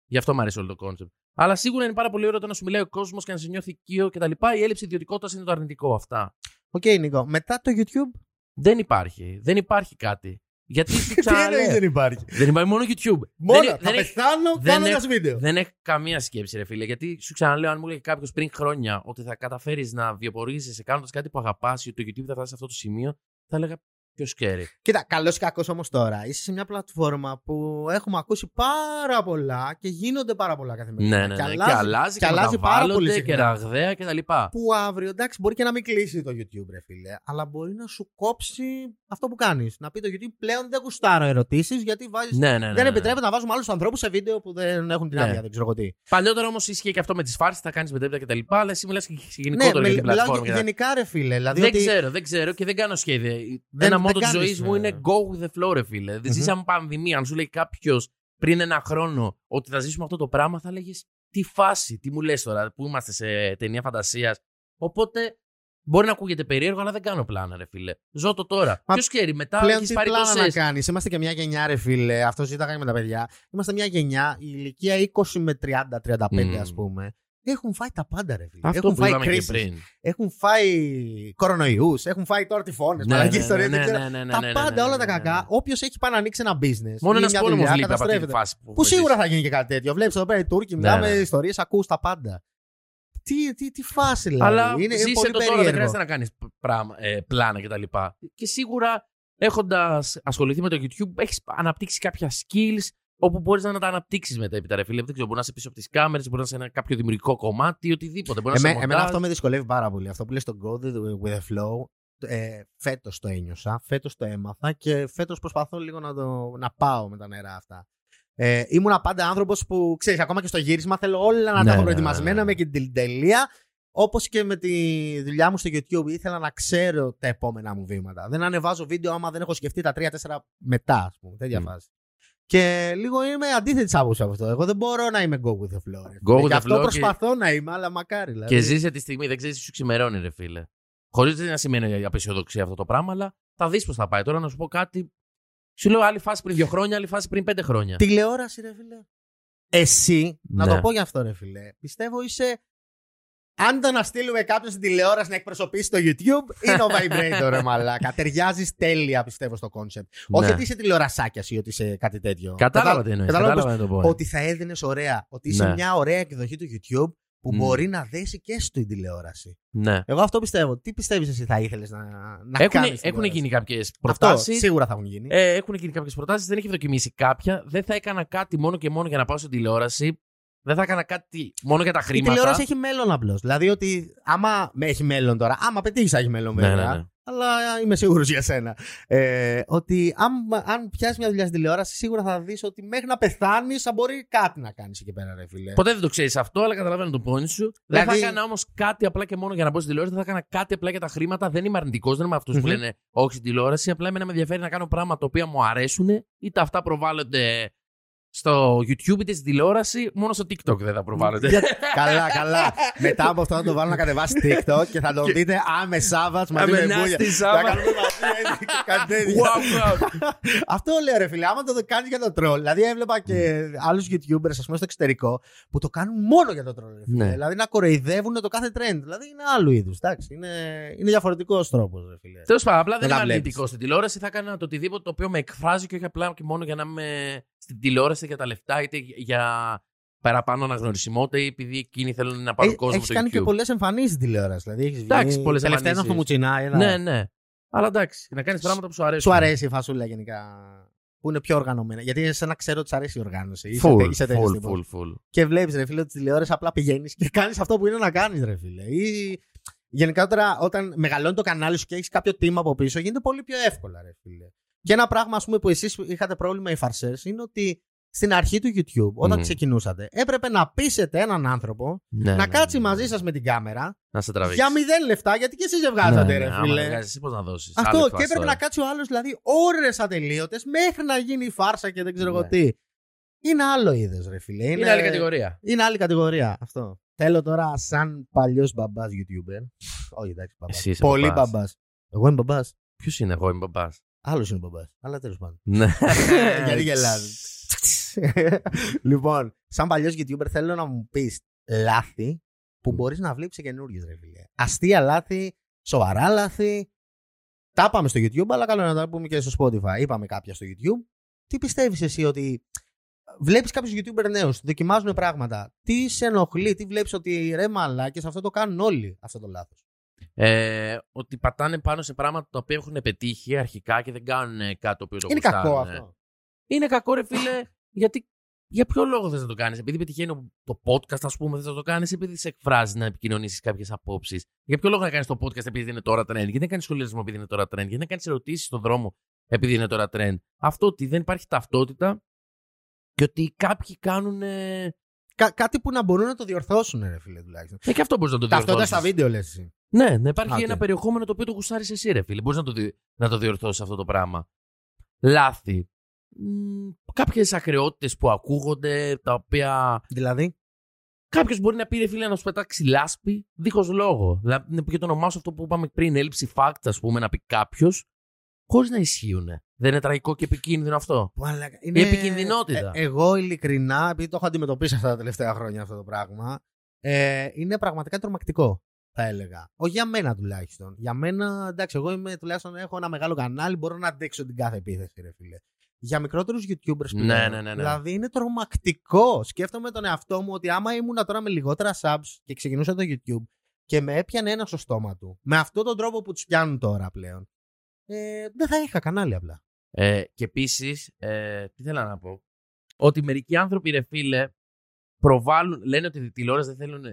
Γι' αυτό μου αρέσει όλο το concept. Αλλά σίγουρα είναι πάρα πολύ ωραίο το να σου μιλάει ο κόσμος και να σε νιώθει οικείο κτλ. Η έλλειψη ιδιωτικότητας είναι το αρνητικό αυτά. Οκ, Νίκο. Μετά το YouTube; Δεν υπάρχει. Δεν υπάρχει κάτι. Γιατί σου Τι εννοείς ξαναλέω. δεν υπάρχει; δεν υπάρχει μόνο YouTube. Μόνο δεν, θα δεν, έχει, πεθάνω δεν κάνοντα έχει- βίντεο. δεν έχει καμία σκέψη, ρε φίλε. Γιατί σου ξαναλέω, αν μου έλεγε κάποιος πριν χρόνια ότι θα καταφέρεις να βιοπορίζεσαι κάνοντας κάτι που αγαπάς ή ότι το YouTube θα φτάσει σε αυτό το σημείο, θα έλεγα ποιο κέρι. Κοίτα, καλός ή κακός όμως τώρα. Είσαι σε μια πλατφόρμα που έχουμε ακούσει πάρα πολλά και γίνονται πάρα πολλά καθημερινά. Ναι, ναι, ναι. Και Και αλλάζει, αλλάζει και, και αλλάζει πάρα πολύ μεταβάλλονται και συχνά. ραγδαία κτλ. Που αύριο, εντάξει, μπορεί και να μην κλείσει το YouTube, ρε φίλε, αλλά μπορεί να σου κόψει αυτό που κάνεις. Να πει το YouTube πλέον δεν γουστάρω ερωτήσεις γιατί βάζεις... Ναι, ναι, ναι, δεν ναι. επιτρέπεται να βάζουμε άλλους ανθρώπους σε βίντεο που δεν έχουν την Ναι. άδεια, δεν ξέρω εγώ τι. Παλιότερα όμως ίσχυε και αυτό με τις φάρσει, θα κάνεις μετέπειτα κτλ. Αλλά εσύ μιλάς και Ναι, γενικότερα με, για την μιλάω πλατφόρμα. και και τα- γενικά, ρε φίλε. Δηλαδή Δεν ότι... ξέρω, δεν ξέρω και δεν κάνω σχέδια. Δεν- Ένα δεν μότο της κάνεις, ζωής μου ε. είναι go with the flow, ρε φίλε. Δεν Μμμ. ζήσαμε πανδημία. Αν σου λέει κάποιος πριν ένα χρόνο ότι θα ζήσουμε αυτό το πράγμα, θα λέγε τι φάση, τι μου λες τώρα, που είμαστε σε ταινία φαντασίας. Οπότε μπορεί να ακούγεται περίεργο, αλλά δεν κάνω πλάνα, ρε φίλε. Ζω το τώρα. Μα Ποιος ξέρει, μετά Πλέον έχεις τι πάρει πλάνα να τόσες- κάνεις; Είμαστε και μια γενιά, ρε φίλε. Αυτό ζήταγα και με τα παιδιά. Είμαστε μια γενιά, η ηλικία 20 με 30-35, Μμμ. ας πούμε. Έχουν φάει τα πάντα, ρε φίλε. Αυτό έχουν που φάει είπαμε και κρίσεις, πριν. Έχουν φάει κορονοϊούς, έχουν φάει τώρα τυφώνες, Ναι, ναι, ναι, ιστορίες, ναι, δεν ναι, ξέρω. ναι, ναι, τα ναι, ναι, πάντα, ναι, όλα ναι, τα ναι, ναι. κακά. Όποιος έχει πάει να ανοίξει ένα business. Μόνο ή ένας μια πόλεμος δουλειά, λείπει από αυτή τη καταστρέφεται. φάση που, Που έχουμε σίγουρα ζήσει. θα γίνει και κάτι τέτοιο. Βλέπεις εδώ πέρα οι Τούρκοι, μιλάμε ναι. ιστορίες, ακούς τα πάντα. Τι, τι, τι φάση δηλαδή. Αλλά είναι, είναι ζήσε πολύ το τώρα, δεν περίεργο. χρειάζεται να κάνεις πλάνα κτλ. Και, και σίγουρα έχοντας ασχοληθεί με το YouTube, έχεις αναπτύξει κάποια skills όπου μπορείς να τα αναπτύξεις μετά επί τα φίλε. Δεν ξέρω, μπορεί να είσαι πίσω από τις κάμερες, μπορεί να είσαι ένα κάποιο δημιουργικό κομμάτι, οτιδήποτε. Μπορεί να Εμέ, σε εμένα μοντάζ. αυτό με δυσκολεύει πάρα πολύ. Αυτό που λες το go with the flow, ε, φέτος το ένιωσα, φέτος το έμαθα και φέτος προσπαθώ λίγο να, το, να πάω με τα νερά αυτά. Ε, ήμουνα πάντα άνθρωπος που ξέρεις, ακόμα και στο γύρισμα θέλω όλα να Ναι, τα έχω ναι, προετοιμασμένα ναι, ναι. με και την τελεία. Όπως και με τη δουλειά μου στο YouTube, ήθελα να ξέρω τα επόμενα μου βήματα. Δεν ανεβάζω βίντεο άμα δεν έχω σκεφτεί τα 3-4 μετά, ας πούμε. Τέτοια Μμ. φάση. Και λίγο είμαι αντίθετη άποψη από αυτό. Εγώ δεν μπορώ να είμαι go with the flow. ρε Go φίλε. with Γι' the αυτό flow και- προσπαθώ να είμαι, αλλά μακάρι. Δηλαδή. Και ζήσει τη στιγμή, δεν ξέρεις τι σου ξημερώνει, ρε φίλε. Χωρίς να σημαίνει απεσιοδοξία αυτό το πράγμα, αλλά θα δεις πώς θα πάει. Τώρα να σου πω κάτι. Σου λέω άλλη φάση πριν δύο χρόνια, άλλη φάση πριν πέντε χρόνια. Τηλεόραση, ρε φίλε. Εσύ, να Ναι. το πω για αυτό, ρε φίλε. Πιστεύω είσαι. Αν ήταν να στείλουμε κάποιον στην τηλεόραση να εκπροσωπήσει το YouTube, είναι ο Vibrator, ρε μαλάκα. Ταιριάζει τέλεια, πιστεύω, στο concept. Όχι Ναι. ότι είσαι τηλεορασάκιας ή ότι είσαι κάτι τέτοιο. Κατάλαβα Κατα- τι εννοείς. κατάλαβα Κατάλαβα να το πω. Ότι θα έδινες ωραία. Ότι είσαι Ναι. μια ωραία εκδοχή του YouTube που Μμ. μπορεί να δέσει και στην τηλεόραση. Ναι. Εγώ αυτό πιστεύω. Τι πιστεύεις εσύ θα ήθελες να, να Έχουν, κάνεις στην έχουν τηλεόραση; γίνει κάποιες Αυτό προτάσεις; σίγουρα θα έχουν γίνει. Ε, έχουν γίνει κάποιες προτάσεις. Δεν έχει δοκιμήσει κάποια. Δεν θα έκανα κάτι μόνο και μόνο για να πάω στην τηλεόραση. Δεν θα έκανα κάτι μόνο για τα Η χρήματα. τηλεόραση έχει μέλλον απλώς. Δηλαδή ότι άμα με έχει μέλλον τώρα, άμα πετύχεις θα έχει μέλλον Ναι, βέβαια. ναι, ναι. Αλλά είμαι σίγουρος για σένα. Ε, ότι αν, αν πιάσεις μια δουλειά στην τηλεόραση, σίγουρα θα δεις ότι μέχρι να πεθάνεις θα μπορεί κάτι να κάνεις εκεί πέρα, ρε φίλε. Ποτέ δεν το ξέρεις αυτό, αλλά καταλαβαίνω τον πόνι σου. Δηλαδή- Δεν θα έκανα όμως κάτι απλά και μόνο για να μπω στην τηλεόραση. Δεν θα έκανα κάτι απλά για τα χρήματα. Δεν είμαι αρνητικός, δεν είμαι αυτού Μμμ. που λένε όχι στην τηλεόραση. Απλά εμένα με ενδιαφέρει να κάνω πράγματα τα οποία μου αρέσουν, είτε αυτά προβάλλονται στο YouTube είτε στην τηλεόραση. Μόνο στο TikTok δεν θα προβάλλονται. καλά, καλά. Μετά από αυτό θα το βάλω να κατεβάσει TikTok και θα τον δείτε άμε Σάββατ μαζί με Αμενά μπουλια. στη Θα Σάββατ. κάνουμε μαζί έτσι και κάτι τέτοιο. Wow, wow. Αυτό λέω ρε φίλε, άμα το κάνεις για το τρόλ. Δηλαδή έβλεπα και άλλους YouTubers, ας πούμε, στο εξωτερικό που το κάνουν μόνο για το τρόλ. Ρε, φίλε. Ναι. Δηλαδή να κοροϊδεύουν το κάθε trend. Δηλαδή είναι άλλου είδους. Είναι, είναι διαφορετικός τρόπος, ρε φίλε. Τέλος πάντων, απλά Δεν δεν τα είμαι βλέπεις. αρνητικό στην τηλεόραση. Θα έκανα το οτιδήποτε το οποίο με εκφράζει και όχι απλά και μόνο για να είμαι στην τηλεόραση για τα λεφτά, είτε για παραπάνω αναγνωρισιμότητα ή επειδή εκείνοι θέλουν να πάρουν κόσμο Έχεις στο κάνει YouTube. και πολλές εμφανίσεις τηλεόραση. Δηλαδή έχεις Εντάξει, βγει. πολλές Τελευταία ήταν στο εμφανίσεις. Μουτσινά. Ένα... Ναι, ναι. Αλλά εντάξει, να κάνεις πράγματα που σου αρέσουν. Σου αρέσει η φασούλα γενικά. Που είναι πιο οργανωμένα. Γιατί εσένα ξέρω ότι σου αρέσει η οργάνωση. Είσαι, Full, είσαι τέτοιος full, τύπος. full, full. Και βλέπεις, ρε φίλε, ότι στη τηλεόραση απλά πηγαίνεις και κάνεις αυτό που είναι να κάνεις, ρε φίλε. Ή γενικότερα, όταν μεγαλώνει το κανάλι σου και έχεις κάποιο team από πίσω, γίνεται πολύ πιο εύκολα, ρε φίλε. Και ένα πράγμα, ας πούμε, που εσείς είχατε πρόβλημα οι φαρσές είναι ότι στην αρχή του YouTube, όταν Μμ. ξεκινούσατε, έπρεπε να πείσετε έναν άνθρωπο Ναι, να ναι, κάτσει ναι, μαζί ναι. σας με την κάμερα Να σε τραβήξει. για μηδέν λεφτά, γιατί και εσείς δεν βγάζατε, ρε Ναι, άμα φίλε. δεν βγάζεις, εσύ πώς να δώσεις. Αυτό και έπρεπε να κάτσει ο άλλος δηλαδή ώρες ατελείωτες μέχρι να γίνει η φάρσα και δεν ξέρω εγώ Ναι. τι. Είναι άλλο είδος, ρε φίλε. Είναι άλλη κατηγορία. Είναι άλλη κατηγορία αυτό. Θέλω τώρα σαν παλιός μπαμπάς YouTuber. Όχι, εντάξει, μπαμπάς. Εσύ είσαι Πολύ μπαμπάς. μπαμπάς. Εγώ είμαι μπαμπάς. Ποιος είναι εγώ, είμαι μπαμπάς. Άλλος είναι μπαμπάς. Αλλά τέλος πάντων. Ναι. Γιατί γελάς. λοιπόν, σαν παλιός YouTuber θέλω να μου πεις λάθη που μπορείς να βλέπει σε καινούργιες, ρε φίλε. Αστεία λάθη, σοβαρά λάθη. Τα πάμε στο YouTube, αλλά καλό είναι να τα πούμε και στο Spotify. Είπαμε κάποια στο YouTube. Τι πιστεύεις εσύ ότι βλέπεις κάποιους YouTuber νέους, δοκιμάζουν πράγματα. Τι σε ενοχλεί, τι βλέπεις ότι ρε μαλάκες, αυτό το κάνουν όλοι αυτό το λάθος. Ε, ότι πατάνε πάνω σε πράγματα τα οποία έχουν πετύχει αρχικά και δεν κάνουν ε, κάτι το οποίο το Είναι κακό γουστάρουν. αυτό. Είναι κακό, ρε φίλε, γιατί. Για ποιο λόγο θες να το κάνεις, Επειδή πετυχαίνει το podcast, ας πούμε, θες να το κάνεις, επειδή σε εκφράζει να επικοινωνήσεις κάποιες απόψεις; Για ποιο λόγο να κάνεις το podcast επειδή είναι τώρα trend, γιατί δεν κάνεις σχολιασμό επειδή είναι τώρα trend, γιατί δεν κάνεις ερωτήσεις στον δρόμο επειδή είναι τώρα trend; Αυτό ότι δεν υπάρχει ταυτότητα και ότι κάποιοι κάνουν. Ε, Κα- κάτι που να μπορούν να το διορθώσουν, ρε φίλε τουλάχιστον. και αυτό μπορείς να το Ταυτότητα διορθώσεις. στα βίντεο, λες εσύ. Ναι, να υπάρχει Α, οκ. ένα περιεχόμενο το οποίο το γουστάρεις εσύ, ρε φίλε. Μπορείς να το, δι- να το διορθώσεις αυτό το πράγμα. Λάθη. Κάποιες ακρεότητες που ακούγονται, τα οποία Δηλαδή; κάποιος μπορεί να πει, ρε φίλε, να σου πετάξει λάσπη δίχως λόγο. Δηλαδή, να πει και το όνομά σου αυτό που είπαμε πριν, έλλειψη fact, ας πούμε, να πει κάποιος, χωρίς να ισχύουν. Δεν είναι τραγικό και επικίνδυνο αυτό; Μαλάκα, Η επικινδυνότητα. Ε, εγώ ειλικρινά, επειδή το έχω αντιμετωπίσει αυτά τα τελευταία χρόνια αυτό το πράγμα, ε, είναι πραγματικά τρομακτικό, θα έλεγα. Όχι για μένα τουλάχιστον. Για μένα, εντάξει, εγώ είμαι, τουλάχιστον έχω ένα μεγάλο κανάλι, μπορώ να αντέξω την κάθε επίθεση, ρε φίλε. Για μικρότερους YouTubers που Ναι, ναι, ναι, ναι. Δηλαδή είναι τρομακτικό. Σκέφτομαι τον εαυτό μου ότι άμα ήμουν τώρα με λιγότερα subs και ξεκινούσα το YouTube και με έπιανε ένα στο στόμα του, με αυτόν τον τρόπο που τους πιάνουν τώρα πλέον, ε, δεν θα είχα κανάλι απλά. Ε, και επίσης, ε, τι θέλω να πω. Ότι μερικοί άνθρωποι, ρε φίλε, προβάλλουν, λένε ότι τη τηλεόραση δεν θέλουν,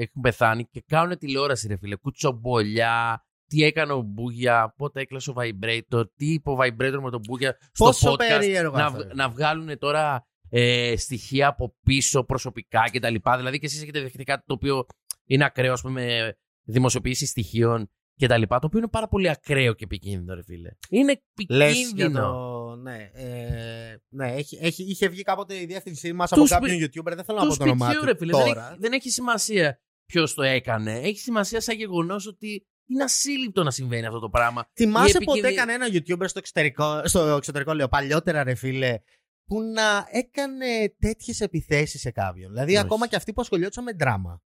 έχουν πεθάνει και κάνουν τηλεόραση, ρε φίλε. Κουτσομπολιά, τι έκανε ο Μπούγια, πότε έκλασε ο Vibrator, τι είπε ο Vibrator με τον Μπούγια στο Πόσο podcast. περίεργο να, αυτό, ρε. να βγάλουν τώρα ε, στοιχεία από πίσω προσωπικά κτλ. Δηλαδή και εσείς έχετε δεχτεί κάτι το οποίο είναι ακραίο, ας πούμε, δημοσιοποίηση στοιχείων κτλ. Το οποίο είναι πάρα πολύ ακραίο και επικίνδυνο, ρε φίλε. Είναι Λες για επικίνδυνο. το... Ναι, ε, ναι έχει, έχει, είχε βγει κάποτε η διεύθυνσή μας από Του κάποιον σπι- YouTuber, δεν θέλω να του πω το όνομά σπιτιού, του ρε φίλε. Δεν τώρα. έχει, δεν έχει σημασία ποιος το έκανε. Έχει σημασία σαν γεγονός ότι είναι ασύλληπτο να συμβαίνει αυτό το πράγμα. Θυμάσαι η επικίνδυνη- ποτέ κανένα YouTuber στο εξωτερικό, στο εξωτερικό λέω, παλιότερα ρε φίλε, που να έκανε τέτοιες επιθέσεις σε κάποιον. Δηλαδή, Όχι. ακόμα και αυτοί που ασχολιόντουσαν με δράμα.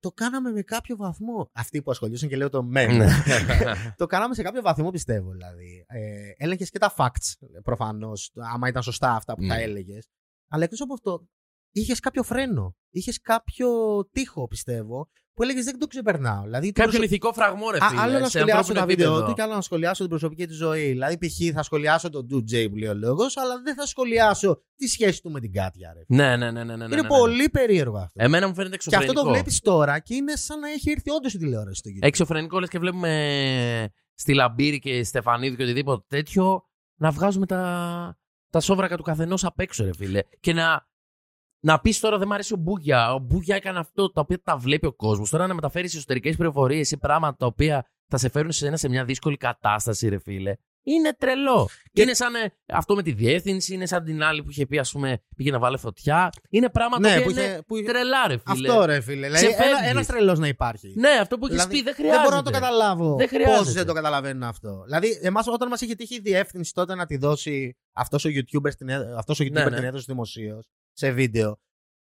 Το κάναμε με κάποιο βαθμό. Αυτοί που ασχολιόντουσαν και λέω το με. Ναι. το κάναμε σε κάποιο βαθμό, πιστεύω. Δηλαδή. Ε, έλεγες και τα facts, προφανώς, άμα ήταν σωστά αυτά που Ναι. τα έλεγες. Αλλά εκτός από αυτό, είχες κάποιο φρένο. Είχες κάποιο τείχο, πιστεύω, που έλεγες δεν το ξεπερνάω. Δηλαδή, την Κάποιον ηθικό φραγμό, ρε Α, φίλε. άλλο να σε σχολιάσω ανθρώπινο τα βίντεο επίπεδο. του και άλλο να σχολιάσω την προσωπική του ζωή. Δηλαδή, π.χ. θα σχολιάσω τον Ντουτζέι που λέει ο λόγος, αλλά δεν θα σχολιάσω τη σχέση του με την Κάτια. Ρε. Ναι, ναι, ναι. ναι, ναι, είναι ναι, ναι. πολύ περίεργο αυτό. Εμένα μου φαίνεται και αυτό εξωφρενικό. το βλέπεις τώρα και είναι σαν να έχει έρθει όντως η τηλεόραση στο YouTube. Εξωφρενικό λες και βλέπουμε στη Λαμπύρη και Στεφανίδη και οτιδήποτε τέτοιο να βγάζουμε τα, τα σόβρακα του καθενός απ' έξω, ρε φίλε. Και να, να πεις τώρα δεν μ' αρέσει ο Μπούγια. Ο Μπούγια έκανε αυτό τα οποία τα βλέπει ο κόσμος. Τώρα να μεταφέρεις εσωτερικές πληροφορίες ή πράγματα τα οποία θα σε φέρουν σε, ένα, σε μια δύσκολη κατάσταση, ρε φίλε. Είναι τρελό. Και- Είναι σαν ε, αυτό με τη διεύθυνση, είναι σαν την άλλη που είχε πει, ας πούμε, πήγε να βάλει φωτιά. Είναι πράγματα ναι, που που είναι είχε, που... τρελά, ρε φίλε. Αυτό ρε φίλε. Δηλαδή, Ξεφεύγεις. ένας, ένας τρελός να υπάρχει. Ναι, αυτό που έχεις Δηλαδή, πει δεν δεν χρειάζεται. μπορώ να το καταλάβω Δεν πώς χρειάζεται. δεν το καταλαβαίνουν αυτό. Δηλαδή, εμάς, όταν μας είχε τύχει η διεύθυνση τότε να τη δώσει αυτός ο YouTuber, στην, έδ- αυτός ο YouTuber Ναι, ναι. την έδωσε δημοσίως σε βίντεο,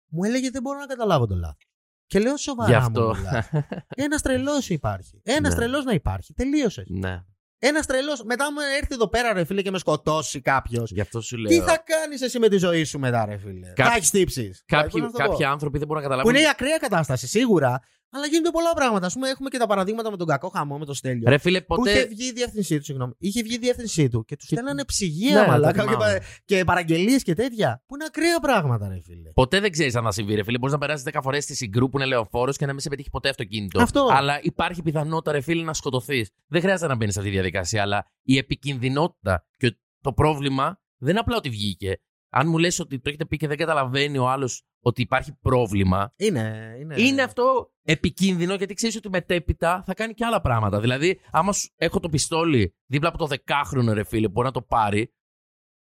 μου έλεγε δεν μπορώ να καταλάβω το λάθος. Και λέω Γι' σοβαρά αυτό. μου Ένας τρελός υπάρχει. Ένας Ναι. τρελός να υπάρχει. Τελείωσε. ναι, Ένας τρελός. Μετά μου έρθει εδώ πέρα, ρε φίλε, και με σκοτώσει κάποιος. γι' αυτό σου λέω. Τι θα κάνεις εσύ με τη ζωή σου μετά, ρε φίλε; Κά- Θα έχεις τύψεις. Κάποιοι, κάποιοι άνθρωποι δεν μπορούν να Που καταλάβουν. είναι η ακραία κατάσταση, σίγουρα. Αλλά γίνονται πολλά πράγματα. Α πούμε, έχουμε και τα παραδείγματα με τον κακό χαμό, με το Στέλιο. Ρε φίλε, Που είχε ποτέ. βγει η διεύθυνσή του, συγγνώμη. Είχε βγει η διεύθυνσή του και τους Και- στέλνανε ψυγεία, Ναι, μαλάκα, το και, θυμάμαι. πα- και παραγγελίες και τέτοια. Που είναι ακραία πράγματα, ρε φίλε. Ποτέ δεν ξέρεις αν θα συμβεί, ρε φίλε. Μπορείς να περάσεις 10 φορές στη συγκρού που είναι λεωφόρος και να μην σε πετύχει ποτέ αυτοκίνητο. Αυτό. Αλλά υπάρχει πιθανότητα, ρε φίλε, να σκοτωθείς. Δεν χρειάζεται να μπαίνεις σε αυτή τη διαδικασία. Αλλά η επικινδυνότητα και το πρόβλημα δεν είναι απλά ότι βγήκε. Αν μου λες ότι το έχετε πει και δεν καταλαβαίνει ο άλλος ότι υπάρχει πρόβλημα, Είναι, είναι. είναι αυτό επικίνδυνο γιατί ξέρεις ότι μετέπειτα θα κάνει και άλλα πράγματα. Δηλαδή, άμα σου έχω το πιστόλι δίπλα από το δεκάχρονο ρε φίλε, μπορεί να το πάρει.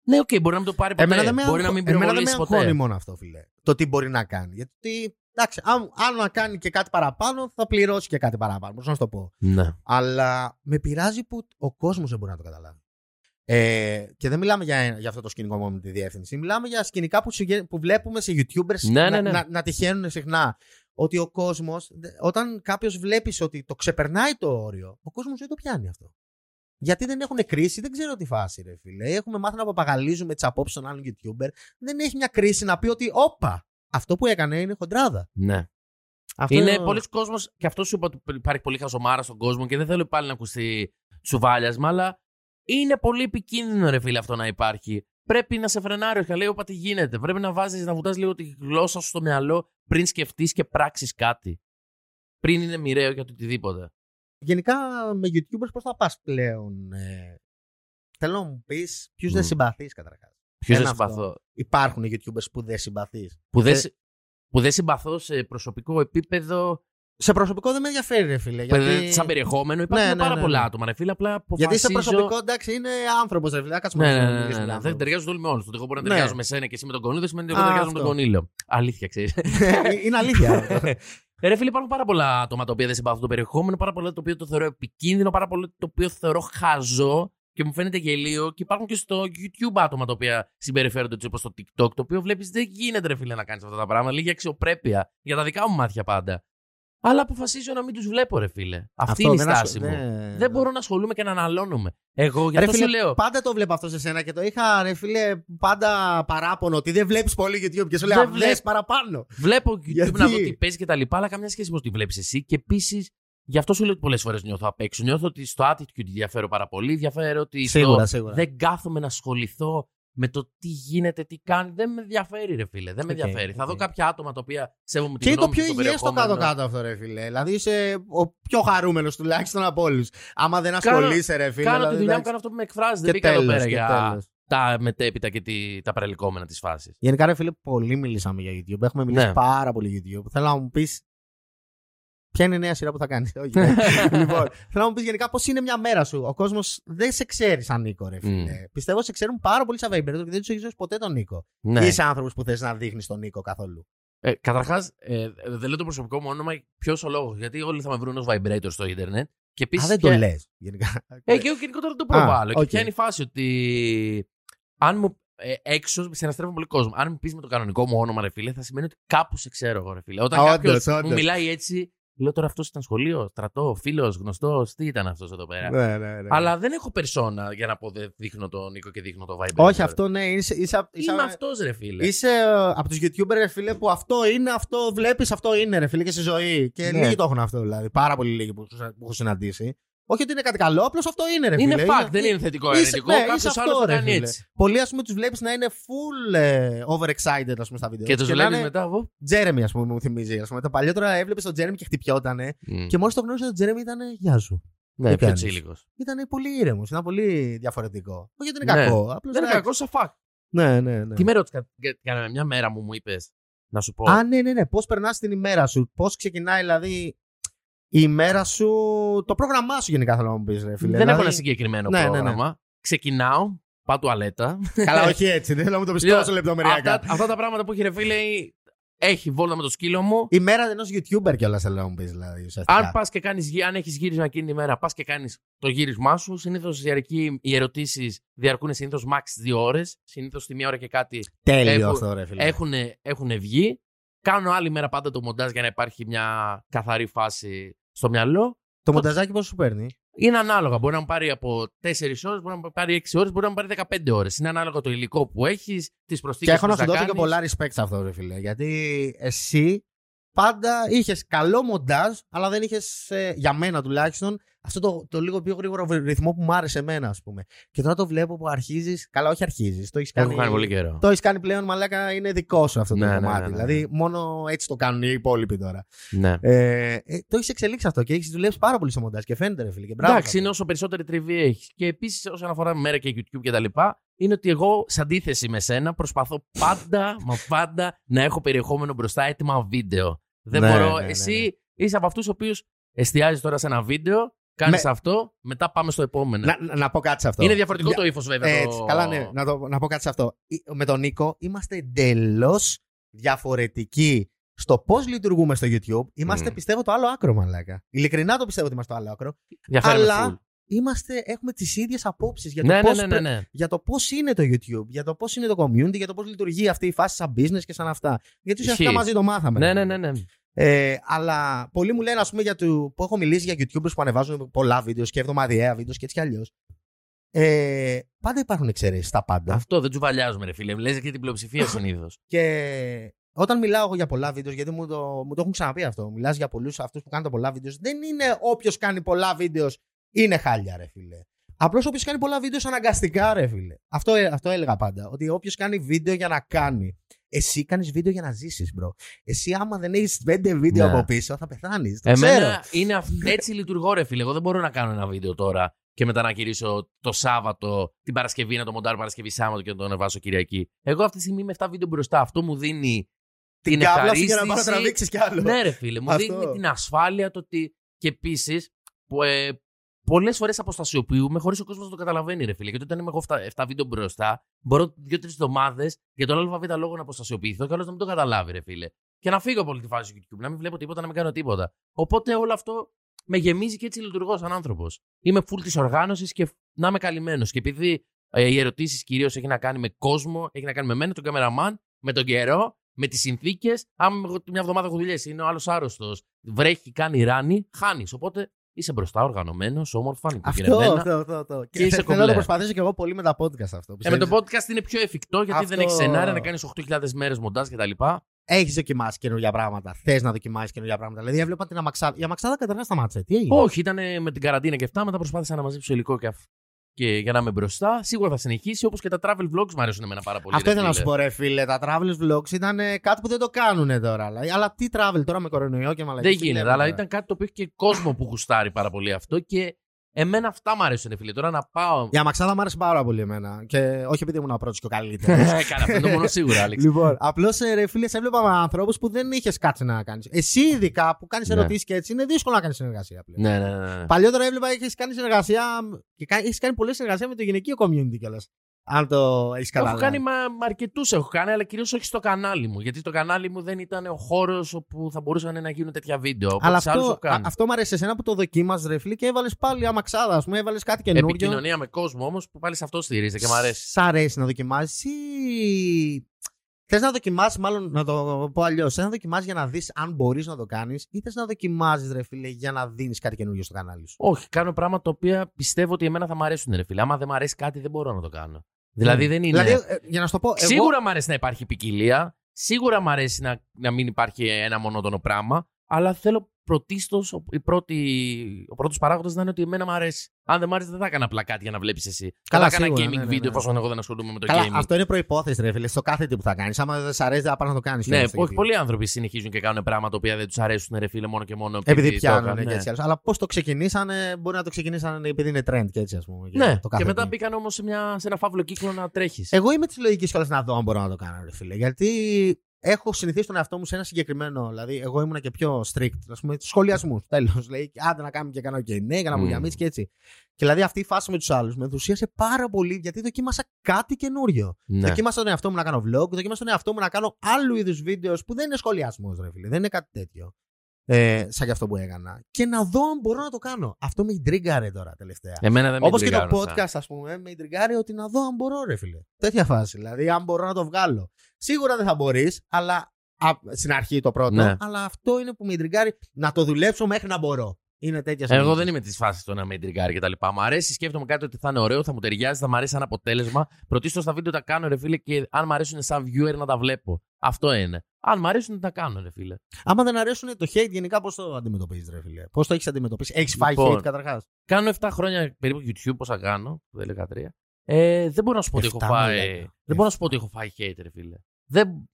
Ναι, οκ, μπορεί να μην το πάρει ποτέ. Εμένα δεν με, μπορεί να αγχω- μην εμένα δεν με πυροβολήσει αγχώνει ποτέ. μόνο αυτό, φίλε. Το τι μπορεί να κάνει. Γιατί, εντάξει, αν, αν να κάνει και κάτι παραπάνω, θα πληρώσει και κάτι παραπάνω. Μπορώ να σου το πω. Ναι. Αλλά με πειράζει που ο κόσμος δεν μπορεί να το καταλάβει. Ε, και δεν μιλάμε για, για αυτό το σκηνικό μόνο με τη διεύθυνση. Μιλάμε για σκηνικά που, συγγε- που βλέπουμε σε YouTubers Ναι, να, ναι, ναι. να, να τυχαίνουν συχνά. Ότι ο κόσμος, όταν κάποιος βλέπεις ότι το ξεπερνάει το όριο, ο κόσμος δεν το πιάνει αυτό. Γιατί δεν έχουν κρίση, δεν ξέρω τι φάση, ρε φίλε. Έχουμε μάθει να παπαγαλίζουμε τις απόψεις των άλλων YouTuber. Δεν έχει μια κρίση να πει ότι, όπα, αυτό που έκανε είναι χοντράδα. ναι. Αυτό Είναι πολλοί κόσμος, και αυτό σου είπα ότι υπάρχει πολύ χαζομάρα στον κόσμο και δεν θέλω πάλι να ακουστεί τσουβάλιασμα, αλλά είναι πολύ επικίνδυνο, ρε φίλε, αυτό να υπάρχει. Πρέπει να σε φρενάρει ο λέει, όπα τι γίνεται. Πρέπει να βάζεις, να βουτάς λίγο τη γλώσσα σου στο μυαλό πριν σκεφτείς και πράξεις κάτι. Πριν είναι μοιραίο για το οτιδήποτε. Γενικά με YouTubers πώς θα πας πλέον. Ε, θέλω να μου πεις ποιους Μμ. δεν συμπαθείς καταρχάς. Ποιο δεν Ένα αυτό. συμπαθώ. Υπάρχουν YouTubers που δεν συμπαθείς. Που δεν, Ε, συ- που δεν συμπαθώ σε προσωπικό επίπεδο. Σε προσωπικό δεν με ενδιαφέρει ρε φίλε. Γιατί... Γιατί, Σαν περιεχόμενο υπάρχουν Ναι, ναι, πάρα ναι, πολλά ναι. άτομα, ρε φίλε. Απλά γιατί σε αποφασίζω- προσωπικό εντάξει είναι άνθρωπος ρε φίλε. Κάτσουμε Ναι, να ναι, ναι, μιλήσουμε ναι, για ναι. Δεν άνθρωπο. ταιριάζουν όλοι με όλους. Το ότι εγώ μπορώ να Ναι. ταιριάζω με σένα και εσύ με τον Κονίλιο σημαίνει ότι εγώ Α, δεν ταιριάζω με τον αυτό. Κονίλιο. Αλήθεια, ξέρεις. είναι αλήθεια. αυτό. Ε, Ρε φίλε, υπάρχουν πάρα πολλά άτομα τα οποία δεν συμπαθούν το περιεχόμενο, πάρα πολλά το οποίο το θεωρώ επικίνδυνο, πάρα πολλά το οποίο θεωρώ χαζό και μου φαίνεται γελίο. Και υπάρχουν και στο YouTube άτομα τα οποία συμπεριφέρονται έτσι όπως στο TikTok, το οποίο βλέπεις δεν γίνεται, ρε φίλε, να κάνεις αυτά τα πράγματα. Λίγη αξιοπρέπεια για τα δικά μου μάτια πάντα. Αλλά αποφασίζω να μην τους βλέπω, ρε φίλε. Αυτή Αυτό είναι η δεν στάση ασχολ- μου. δεν- Δεν μπορώ να ασχολούμαι και να αναλώνομαι. Εγώ γι' Ρε αυτό φίλε, σου λέω. πάντα το βλέπω αυτό σε σένα και το είχα ρε φίλε πάντα παράπονο ότι δεν βλέπεις πολύ YouTube και σου Δεν λέω βλέπ- βλέπεις παραπάνω. Βλέπω YouTube Γιατί; να δω τι παίζει και τα λοιπά, αλλά καμιά σχέση με το τι βλέπεις εσύ. Και επίσης, Γι' αυτό σου λέω ότι πολλές φορές νιώθω απ' έξω. Νιώθω ότι στο attitude διαφέρω πάρα πολύ. Διαφέρω ότι Σίγουρα, στο... σίγουρα. δεν κάθομαι να ασχοληθώ με το τι γίνεται, τι κάνει. Δεν με ενδιαφέρει, ρε φίλε. Δεν με Οκ, ενδιαφέρει. Θα δω οκ. κάποια άτομα τα οποία σέβομαι την Και είναι το γνώμη πιο τους στο υγιές στο περιεχόμενο. κάτω-κάτω αυτό, ρε φίλε. Δηλαδή είσαι ο πιο χαρούμενος τουλάχιστον από όλους. Άμα δεν Κάνω- ασχολείσαι, ρε φίλε. Κάνω τη δηλαδή, δουλειά μου, εντάξει. κάνω αυτό που με εκφράζει. Και Δεν μπήκα εδώ τέλος, πέρα και για τέλος. τα μετέπειτα και τη, τα παρελκόμενα της φάσης. Γενικά, ρε φίλε, πολύ μιλήσαμε για YouTube. Έχουμε μιλήσει Ναι. πάρα πολύ για YouTube. Θέλω να μου πεις. Ποια είναι η νέα σειρά που θα κάνεις; Όχι. ναι. λοιπόν, θέλω να μου πεις γενικά πώς είναι μια μέρα σου. Ο κόσμος δεν σε ξέρει σαν Νίκο, ρε φίλε. Πιστεύω σε ξέρουν πάρα πολύ σαν Viber και δεν τους έχεις δώσει ποτέ τον Νίκο. Ναι. Είσαι άνθρωπος που θες να δείχνεις τον Νίκο καθόλου. Ε, Καταρχάς, ε, δεν λέω το προσωπικό μου όνομα. Ποιος ο λόγος. Γιατί όλοι θα με βρουν ως vibrator στο Ιντερνετ. Και Α, επίσης. δεν το λες. Γενικά. Ε, και εγώ γενικότερα το προβάλλω. οκ. Και ποια είναι η φάση ότι. Αν μου. Ε, έξω, συναστρέφω πολύ κόσμο. Αν μου πεις με το κανονικό μου όνομα, ρε φίλε, θα σημαίνει ότι κάπου σε ξέρω εγώ, ρε φίλε. Όταν Α, κάποιος όντως, μου όντως. μιλάει έτσι, λέω τώρα αυτός ήταν σχολείο, στρατός, φίλος, γνωστός, τι ήταν αυτός εδώ πέρα. ναι, ναι, ναι. Αλλά δεν έχω περσόνα για να πω δεν δείχνω τον Νίκο και δείχνω το vibrator. Όχι, αυτό ναι. Είσαι, είσαι, είσαι, Είμαι αυτός, ρε φίλε. Είσαι ε, από τους YouTuber, ρε φίλε, που αυτό είναι, αυτό βλέπεις, αυτό είναι, ρε φίλε, και στη ζωή. Και Ναι. λίγοι το έχουν αυτό, δηλαδή. Πάρα πολύ λίγοι που, που έχω συναντήσει. Όχι ότι είναι κάτι καλό, απλώς αυτό είναι, ρε είναι φίλε. fact, δεν είναι θετικό ή είσαι- αρνητικό. ναι, Κάποιος είσαι άλλος αυτό, θα ρε κάνει φίλε. έτσι. Πολλοί, ας πούμε, τους βλέπεις να είναι full ε, overexcited, ας πούμε, στα βίντεο. Και τους να βλέπεις είναι μετά εγώ. Τζέρεμι, ας πούμε, μου θυμίζει. Ας πούμε. Τα παλιότερα έβλεπες τον Τζέρεμι και χτυπιότανε. Μμ. Και μόλις το γνώρισε τον Τζέρεμι ήταν Γεια σου. Ναι, τι πιο κάνεις; τσίλικος. Ήταν πολύ ήρεμος, ήταν πολύ διαφορετικό. Όχι γιατί είναι Ναι. κακό. Απλώς, Δεν είναι εντάξει. κακό, σαν fact. Ναι, ναι, ναι. Τι με ρώτησε κανένα μια μέρα μου, μου είπες να σου πω. Α, ναι, ναι, ναι. Πώς περνάς την ημέρα σου, πώς ξεκινάει δηλαδή η ημέρα σου, το πρόγραμμά σου γενικά θέλω να μου πεις, ρε φίλε. δεν Δηλαδή- έχω ένα συγκεκριμένο Ναι, ναι, ναι. πρόγραμμα. Ξεκινάω, πάω τουαλέτα. Καλά, όχι έτσι. Δεν θέλω να μου το πεις Λέω, τόσο λεπτομεριακά. αυτά, αυτά τα πράγματα που έχει ρε φίλε, έχει βόλτα με το σκύλο μου. Η μέρα ενός YouTuber κιόλας θέλω να μου πεις, δηλαδή. ουσιαστικά. Αν πας και κάνεις, αν έχεις γύρισμα εκείνη τη μέρα, πας και κάνεις το γύρισμά σου. Συνήθως οι ερωτήσεις διαρκούν συνήθως max δύο ώρες. Συνήθως τη μία ώρα και κάτι Τέλειο έχω- αυτό, ρε φίλε. έχουν, έχουν βγει. Κάνω άλλη μέρα πάντα το μοντάζ για να υπάρχει μια καθαρή φάση στο μυαλό. Το μονταζάκι πώς σου παίρνει; Είναι ανάλογα. Μπορεί να μου πάρει από 4 ώρες, μπορεί να μου πάρει 6 ώρες, μπορεί να μου πάρει 15 ώρες. Είναι ανάλογα το υλικό που έχεις, τις προσθήκες Και έχω που να σου θα δώσω και κάνεις. πολλά respect σε αυτό, ρε φίλε. Γιατί εσύ πάντα είχες καλό μοντάζ, αλλά δεν είχες, για μένα τουλάχιστον, αυτό το, το λίγο πιο γρήγορο ρυθμό που μου άρεσε εμένα, ας πούμε. Και τώρα το βλέπω που αρχίζεις. Καλά, όχι αρχίζεις. Το έχεις κάνει, Έχω κάνει πολύ καιρό. το έχεις κάνει πλέον, μαλάκα, είναι δικό σου αυτό το Ναι, ναι, κομμάτι. ναι, ναι, ναι. Δηλαδή, μόνο έτσι το κάνουν οι υπόλοιποι τώρα. Ναι. Ε, ε, το έχεις εξελίξει αυτό και έχεις δουλέψει πάρα πολύ στο μοντάζ και φαίνεται, ρε φίλε. Και μπράβο. Εντάξει, σε είναι αυτό. όσο περισσότερη τριβή έχεις. Και επίσης, όσον αφορά μέρα και YouTube και τα λοιπά, είναι ότι εγώ, σε αντίθεση με σένα, προσπαθώ πάντα, μα πάντα να έχω περιεχόμενο μπροστά έτοιμα βίντεο. Δεν Ναι, μπορώ. ναι, ναι, Εσύ είσαι από αυτούς ο οποίους εστιάζεις τώρα σε ένα βίντεο, κάνεις Με- αυτό, μετά πάμε στο επόμενο. Να, να, να πω κάτι σε αυτό. Είναι διαφορετικό Για- το ύφος, βέβαια. Έτσι, το... καλά, ναι. Να, το, να πω κάτι σε αυτό. Ε, Με τον Νίκο είμαστε εντελώς διαφορετικοί στο πώς λειτουργούμε στο YouTube. Είμαστε, Μμ. πιστεύω, το άλλο άκρο, μαλάκα. Ειλικρινά το πιστεύω ότι είμαστε το άλλο άκρο. Διαφέρουμε αλλά full. είμαστε, έχουμε τις ίδιες απόψεις για το Ναι, ναι, πώς ναι, ναι, πρέ- ναι. για το πώς είναι το YouTube, για το πώς είναι το community, για το πώς λειτουργεί αυτή η φάση σαν business και σαν αυτά. Γιατί ουσιαστικά Ισχύει. μαζί το μάθαμε. Ναι, ρε ναι, φίλε. ναι, ναι. Ε, αλλά πολλοί μου λένε, ας πούμε, για το, που έχω μιλήσει για YouTubers που ανεβάζουν πολλά βίντεο και εβδομαδιαία βίντεο και έτσι κι αλλιώς. Ε, πάντα υπάρχουν εξαιρέσεις στα πάντα. Αυτό δεν τσουβαλιάζουμε, ρε φίλε. Λε και την πλειοψηφία συνήθως. Και όταν μιλάω εγώ για πολλά βίντεο, γιατί μου το, μου το έχουν ξαναπεί αυτό, μιλάς για πολλούς αυτούς που κάνουν τα πολλά βίντεο, δεν είναι όποιος κάνει πολλά βίντεο είναι χάλια, ρε φίλε. Απλώς όποιος κάνει πολλά βίντεο αναγκαστικά, ρε φίλε. Αυτό, ε, αυτό έλεγα πάντα. Ότι όποιος κάνει βίντεο για να κάνει. Εσύ κάνεις βίντεο για να ζήσεις, bro. Εσύ, άμα δεν έχεις πέντε βίντεο Ναι. από πίσω, θα πεθάνεις. Το ξέρω. Εμένα είναι αυ- έτσι λειτουργώ, ρε φίλε. Εγώ δεν μπορώ να κάνω ένα βίντεο τώρα και μετά να γυρίσω το Σάββατο, την Παρασκευή, να το μοντάρω Παρασκευή Σάββατο και να το ανεβάσω Κυριακή. Εγώ αυτή τη στιγμή είμαι 7 βίντεο μπροστά. Αυτό μου δίνει την, Κάβλα σου για να ευχαρίστηση. πάω να τραβήξεις κι άλλο. Ναι, ρε φίλε, μου Αυτό. δίνει την ασφάλεια το ότι. Και επίσης, ε, πολλές φορές αποστασιοποιούμε χωρίς ο κόσμος να το καταλαβαίνει, ρε φίλε. Γιατί όταν είμαι εγώ 7, βίντεο μπροστά, μπορώ 2-3 εβδομάδες για τον ΑΒ λόγο να αποστασιοποιηθώ και άλλος να μην το καταλάβει, ρε φίλε. Και να φύγω από όλη τη φάση του YouTube, να μην βλέπω τίποτα, να μην κάνω τίποτα. Οπότε όλο αυτό με γεμίζει και έτσι λειτουργώ σαν άνθρωπος. Είμαι full της οργάνωσης και να είμαι καλυμμένος. Και επειδή ε, οι ερωτήσεις κυρίως έχει να κάνει με κόσμο, έχει να κάνει με μένα, τον καμεραμάν, με τον καιρό, με τις συνθήκες. Αν εγώ μια εβδομάδα έχω δουλειές, είναι ο άλλος άρρωστος, βρέχει, κάνει ράνι, χάνεις. Οπότε είσαι μπροστά, οργανωμένος, όμορφα, Αυτό, νοικοκυρεμένα. αυτό, αυτό, αυτό. Και είσαι θέλω να κομπλέ. το προσπαθήσω κι εγώ πολύ με τα podcast αυτό. Ε, με το πιστεύεις; podcast είναι πιο εφικτό γιατί δεν Αυτό- έχεις σενάρια να κάνεις 8.000 μέρες μοντάζ κτλ. έχεις δοκιμάσει καινούργια πράγματα. Θες να δοκιμάσεις καινούργια πράγματα. Δηλαδή, έβλεπα την αμαξάδα. Η αμαξάδα καταρχάς σταμάτησε. Τι έγινε; Όχι, ήταν με την καραντίνα και αυτά. Μετά προσπάθησα να μαζέψω υλικό και, αυ- και για να είμαι μπροστά. Σίγουρα θα συνεχίσει, όπως και τα travel vlogs μου αρέσουν εμένα πάρα πολύ. Αυτό ρε ήθελα να φίλε. σου πω, ρε φίλε. Τα travel vlogs ήταν ε, κάτι που δεν το κάνουν τώρα. δηλαδή. Αλλά τι travel τώρα με κορονοϊό και μαλακή. Δεν γίνεται, αλλά ήταν κάτι το οποίο έχει και κόσμο που γουστάρει πάρα πολύ αυτό και εμένα αυτά μου αρέσουν, φίλε. Τώρα να πάω. Η αμαξάδα μου άρεσε πάρα πολύ εμένα. Και όχι επειδή ήμουν ο πρώτος και ο καλύτερος. Καλά, αυτό είναι το μόνο σίγουρο, Άλεξ. Λοιπόν, απλώς ρε φίλε, σε έβλεπα με ανθρώπους που δεν είχες κάτι να κάνεις. Εσύ, ειδικά που κάνεις Ναι. ερωτήσεις και έτσι, είναι δύσκολο να κάνεις συνεργασία πλέον. Ναι, ναι, ναι. ναι. Παλιότερα έβλεπα έχεις κάνει συνεργασία και έχεις κάνει πολλή συνεργασία με το γυναικείο community κιόλας. Αν το έχεις Έχω καταλάβει. κάνει με, με αρκετούς, έχω κάνει, αλλά κυρίως όχι στο κανάλι μου. Γιατί το κανάλι μου δεν ήταν ο χώρος όπου θα μπορούσαν να γίνουν τέτοια βίντεο. Οπότε Αλλά σε άλλους αυτό, έχω κάνει. α- αυτό μου αρέσει εσένα που το δοκίμαζε, ρε φίλε, και έβαλες πάλι αμαξάδα, ας πούμε, έβαλες κάτι καινούργιο. Επικοινωνία με κόσμο όμως που πάλι σε αυτό στηρίζεται και μου αρέσει. Σ' αρέσει να δοκιμάσεις ή. Θες να δοκιμάσεις, μάλλον να το πω αλλιώς. Θες να δοκιμάσεις για να δεις αν μπορείς να το κάνεις, ή θες να δοκιμάζεις, ρε φίλε, για να δίνεις κάτι καινούργιο στο κανάλι σου; Όχι, κάνω πράγματα τα οποία πιστεύω ότι εμένα θα μου αρέσουν, ρε φίλε. Άμα δεν μου αρέσει κάτι, δεν μπορώ να το κάνω. Δηλαδή δεν είναι. Δηλαδή, ε, για να σου το πω. εγώ- Σίγουρα μου αρέσει να υπάρχει ποικιλία. Σίγουρα μου αρέσει να, να μην υπάρχει ένα μονότονο πράγμα. Αλλά θέλω πρωτίστως ο, η πρώτη- ο πρώτος παράγοντας να είναι ότι εμένα μου αρέσει. Αν δεν μου αρέσει, δεν θα έκανα απλά κάτι για να βλέπεις εσύ. Καλά, θα έκανα σίγουρα, gaming ναι, ναι, video ναι. εφόσον εγώ δεν ασχολούμαι με το Καλά, gaming. αυτό είναι προπόθεση, ρε φίλε, στο κάθε τι που θα κάνεις. Άμα δεν σ' αρέσει, θα πας να το κάνεις. Ναι, όχι, πολλοί άνθρωποι συνεχίζουν και κάνουν πράγματα τα οποία δεν τους αρέσουν, ρε φίλε, μόνο και μόνο Επειδή το πιάνουν έκαναν, και ναι. έτσι. άλλως. Αλλά πώς το ξεκινήσανε, μπορεί να το ξεκινήσανε επειδή είναι trend και έτσι, ας πούμε. Ναι, το κάθε και μετά τι. μπήκαν όμως σε, μια- σε ένα φαύλο κύκλο να τρέχεις. Εγώ είμαι της λογικής κιόλας να δω αν μπορώ να το κάνω, ρε φίλε. Γιατί έχω συνηθίσει τον εαυτό μου σε ένα συγκεκριμένο. Δηλαδή, εγώ ήμουνα και πιο strict. Α πούμε, σχολιασμούς. Τέλος. Λέει, άντε να κάνουμε και κάνω και ναι, για να Μμμ. βουλιαμίσει και έτσι. Και δηλαδή αυτή η φάση με τους άλλους με ενθουσίασε πάρα πολύ γιατί δοκίμασα κάτι καινούριο. Ναι. Δοκίμασα τον εαυτό μου να κάνω vlog, δοκίμασα τον εαυτό μου να κάνω άλλου είδους βίντεος που δεν είναι σχολιασμός, ρε φίλε. Δεν είναι κάτι τέτοιο. Ε, σαν και αυτό που έκανα. Και να δω αν μπορώ να το κάνω. Αυτό με τριγκάρε τώρα τελευταία. Εμένα δεν με Όπως και το τριγκάρουν αυτά. podcast, ας πούμε, με τριγκάρει ότι να δω αν μπορώ, ρε φίλε. Τέτοια φάση. Δηλαδή, αν μπορώ να το βγάλω. Σίγουρα δεν θα μπορείς, αλλά. Α, στην αρχή το πρώτο. Ναι. Αλλά αυτό είναι που με τριγκάρει να το δουλέψω μέχρι να μπορώ. Είναι τέτοια Εγώ συνήθεια. δεν είμαι της φάσης το να με τριγκάρει και τα λοιπά. Μ' αρέσει, σκέφτομαι κάτι ότι θα είναι ωραίο, θα μου ταιριάζει, θα μου αρέσει σαν αποτέλεσμα. Πρωτίστως τα βίντεο τα κάνω, ρε φίλε, και αν μ' αρέσουν σαν viewer να τα βλέπω. Αυτό είναι. Αν μ' αρέσουν, τα κάνω, ρε φίλε. Άμα δεν αρέσουν το hate, γενικά πώς το αντιμετωπίζεις, ρε φίλε; Πώς το έχεις αντιμετωπίσει; Έχεις φάει Λοιπόν, hate καταρχάς; Κάνω 7 χρόνια περίπου YouTube, πόσα κάνω, δεν έλεγα 3. Ε, δεν μπορώ να σου πω ότι έχω Εφτά, φάει. μαλάκα. Δεν μπορώ να σου πω ότι έχω φάει hate, ρε φίλε. Δεν, δεν,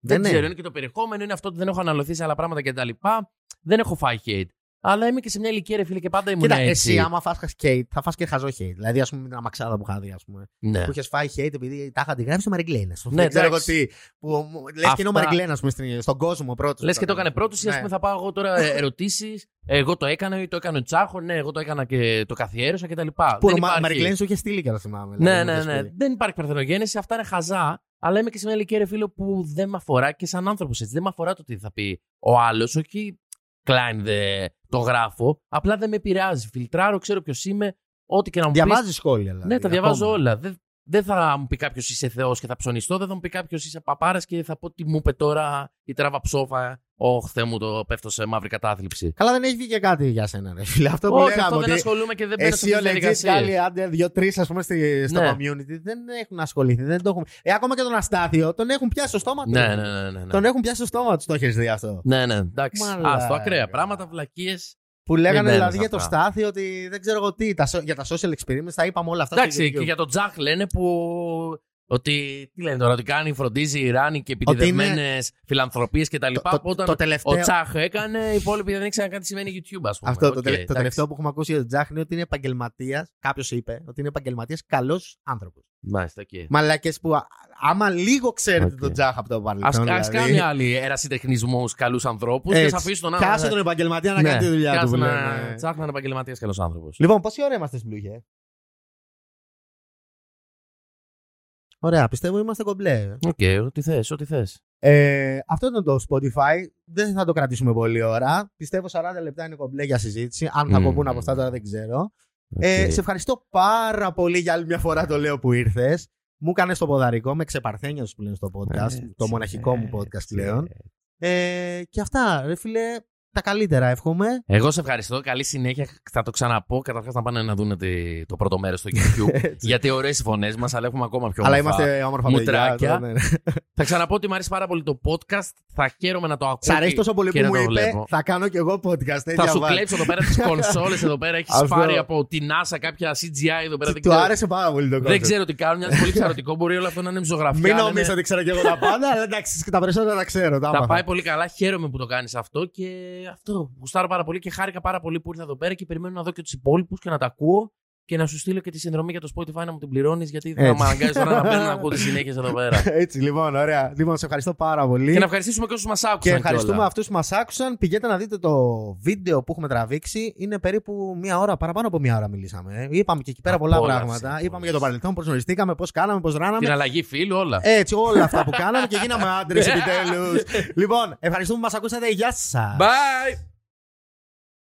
Δεν είναι. ξέρω, είναι και το περιεχόμενο, είναι αυτό ότι δεν έχω αναλωθεί σε άλλα πράγματα κτλ. Δεν έχω φάει hate. Αλλά είμαι και σε μια ηλικία, ρε φίλε, και πάντα ήμουν Κοίτα, έτσι. εσύ άμα φας hate, θα φας και χαζό hate. Δηλαδή, ας πούμε, με την αμαξάδα που είχα δει, ας πούμε. Ναι. Που είχες φάει hate επειδή τα είχα αντιγράψει στο Μαριγκλένα. Ναι, δεν ξέρω εγώ εντάξει. τι. Που λες και είναι ο Αυτά- Μαριγκλένα, στον κόσμο πρώτος. Λες και το έκανε πρώτος, ή ας πούμε θα πάω εγώ τώρα ερωτήσεις. Εγώ το έκανα ή το έκανε ο Τσάχο. Ναι, εγώ το έκανα και το καθιέρωσα κτλ. Που Δεν ο υπάρχει- Μαριγκλένα σου είχε στείλει και να θυμάμαι. Ναι, δηλαδή, ναι, μου το ναι. σπίτι. Δεν υπάρχει παρθενογέννηση. Αυτά είναι χαζά. Αλλά είμαι και σε μια ηλικία ρε φίλο που δεν με αφορά και σαν άνθρωπος έτσι. Δεν με αφορά το τι θα πει ο άλλος. Όχι, Klein δε το γράφω. Απλά δεν με επηρεάζει. Φιλτράρω, ξέρω ποιος είμαι. Ό,τι και να μου πεις. Διαβάζει σχόλια. Δηλαδή, Ναι, τα διαβάζω ακόμα. όλα. Δεν, δεν θα μου πει κάποιος είσαι Θεός και θα ψωνιστώ. Δεν θα μου πει κάποιος είσαι παπάρας και θα πω τι μου είπε τώρα η τράβα ψόφα. Ωχ, Θεέ μου, το πέφτω σε μαύρη κατάθλιψη. Καλά, δεν έχει βγει και κάτι για σένα, ρε φίλε. Αυτό που Όχι, λέγαμε. αυτό δεν ότι ασχολούμαι και δεν μπαίνω σε Εσύ ο αυτές τις legit και άλλοι, διαδικασίες. άντε δύο-τρεις, ας πούμε, στη- στο Ναι. community δεν έχουν ασχοληθεί. Δεν το έχουν... Ε, ακόμα και τον Αστάθιο τον έχουν πιάσει στο στόμα του. Ναι, ναι, ναι. ναι, ναι. Τον έχουν πιάσει στο στόμα του, το έχεις δει αυτό. Ναι, ναι, εντάξει. Μαλάκα. Άστο, ακραία πράγματα, βλακίες. Που λέγανε μπαίνεις δηλαδή για το αυτά. Στάθιο ότι δεν ξέρω εγώ τι, τα, so- για τα social experiments, τα είπαμε όλα αυτά. στο Εντάξει, YouTube. και για τον Τζαχ λένε που. Ότι. Τι λένε τώρα, ότι κάνει, φροντίζει, ράνει και Ότι είναι- επιτηδευμένες φιλανθρωπίες κτλ. Το- το- Όταν το τελευταίο- ο Τσάχ έκανε, οι υπόλοιποι δεν ήξεραν καν τι σημαίνει YouTube, ας πούμε. Αυτό το, Οκ, τελε- το εντάξει. τελευταίο που έχουμε ακούσει για τον Τζάχ είναι ότι είναι επαγγελματίας. Κάποιος είπε ότι είναι επαγγελματίας καλός άνθρωπος. Μάλιστα, οκ. Μαλακέ που α- άμα λίγο ξέρετε Οκ. τον Τζάχ από το Α παρελθόν. ας δηλαδή, κάνει άλλοι ερασιτεχνισμού καλούς ανθρώπους και έτσι. α αφήσει τον άνθρωπο. Κάσε τον επαγγελματία να Ναι, κάνει τη δουλειά του. κάσε που να λέμε. Τσάχ να είναι επαγγελματίας καλός άνθρωπος. Λοιπόν, πόση ώρα είμαστε στην πλούγε. Ωραία, πιστεύω είμαστε κομπλέ. Οκ, ό,τι θες, ό,τι θες. Ε, αυτό ήταν το Spotify. Δεν θα το κρατήσουμε πολλή ώρα. Πιστεύω 40 λεπτά είναι κομπλέ για συζήτηση. Αν θα Μμμ. κοπούν από αυτά τώρα δεν ξέρω. Ε, σε ευχαριστώ πάρα πολύ για άλλη μια φορά το λέω που ήρθες. Μου έκανε το ποδαρικό, με ξεπαρθένια που λένε στο podcast. το μοναχικό μου podcast πλέον. Ε, και αυτά, ρε φίλε. Τα καλύτερα, εύχομαι. Εγώ σε ευχαριστώ. Καλή συνέχεια. Θα το ξαναπώ. Καταρχάς να πάνε να δουν το πρώτο μέρος στο YouTube. γιατί ωραίες οι φωνές μας, αλλά έχουμε ακόμα πιο Αλλά όμορφα είμαστε όμορφα μουτράκια. παιδιά. ναι, ναι. Θα ξαναπώ ότι μου αρέσει πάρα πολύ το podcast. Θα χαίρομαι να το ακούω. Σ' αρέσει και- τόσο πολύ και που να μου το είπε, βλέπω. θα κάνω κι εγώ podcast. Θα τέτοια σου vibe. κλέψω εδώ πέρα τις κονσόλες εδώ πέρα. Έχεις Αυτό. πάρει από την NASA κάποια CGI εδώ πέρα. Δεν Του ξέρω- άρεσε πάρα πολύ το Δεν concept. ξέρω τι κάνουν. Μοιάζει πολύ ψαρωτικό. Μπορεί όλο αυτό να είναι μισογραφιά. Μην να είναι- νομίζω ότι ξέρω κι εγώ τα πάντα, αλλά εντάξει, τα περισσότερα τα ξέρω. Τα Θα άμαθα. πάει πολύ καλά. Χαίρομαι που το κάνεις αυτό και αυτό. Γουστάρω πάρα πολύ και χάρηκα πάρα πολύ που ήρθα εδώ πέρα και περιμένω να δω και τους υπόλοιπους και να τα ακούω και να σου στείλω και τη συνδρομή για το Spotify να μου την πληρώνεις γιατί θα Έτσι. με αναγκάζει τώρα να μπαίνω να ακούω τις συνέχειες εδώ πέρα. Έτσι, λοιπόν, ωραία. Λοιπόν, σε ευχαριστώ πάρα πολύ. και να ευχαριστήσουμε και όσους μας άκουσαν. Και ευχαριστούμε κιόλα. αυτούς που μας άκουσαν. Πηγαίνετε να δείτε το βίντεο που έχουμε τραβήξει. Είναι περίπου μία ώρα, παραπάνω από μία ώρα μιλήσαμε. ε. Είπαμε και εκεί πέρα πολλά Απόλαυση, πράγματα. απόλαυση. Είπαμε για το παρελθόν, πώς γνωριστήκαμε, πώς κάναμε, πώς ράναμε. Την αλλαγή φίλου, όλα. Έτσι, όλα αυτά που κάναμε και γίναμε άντρες επιτέλους. λοιπόν, ευχαριστούμε που μας ακούσατε. Γεια σας. Bye!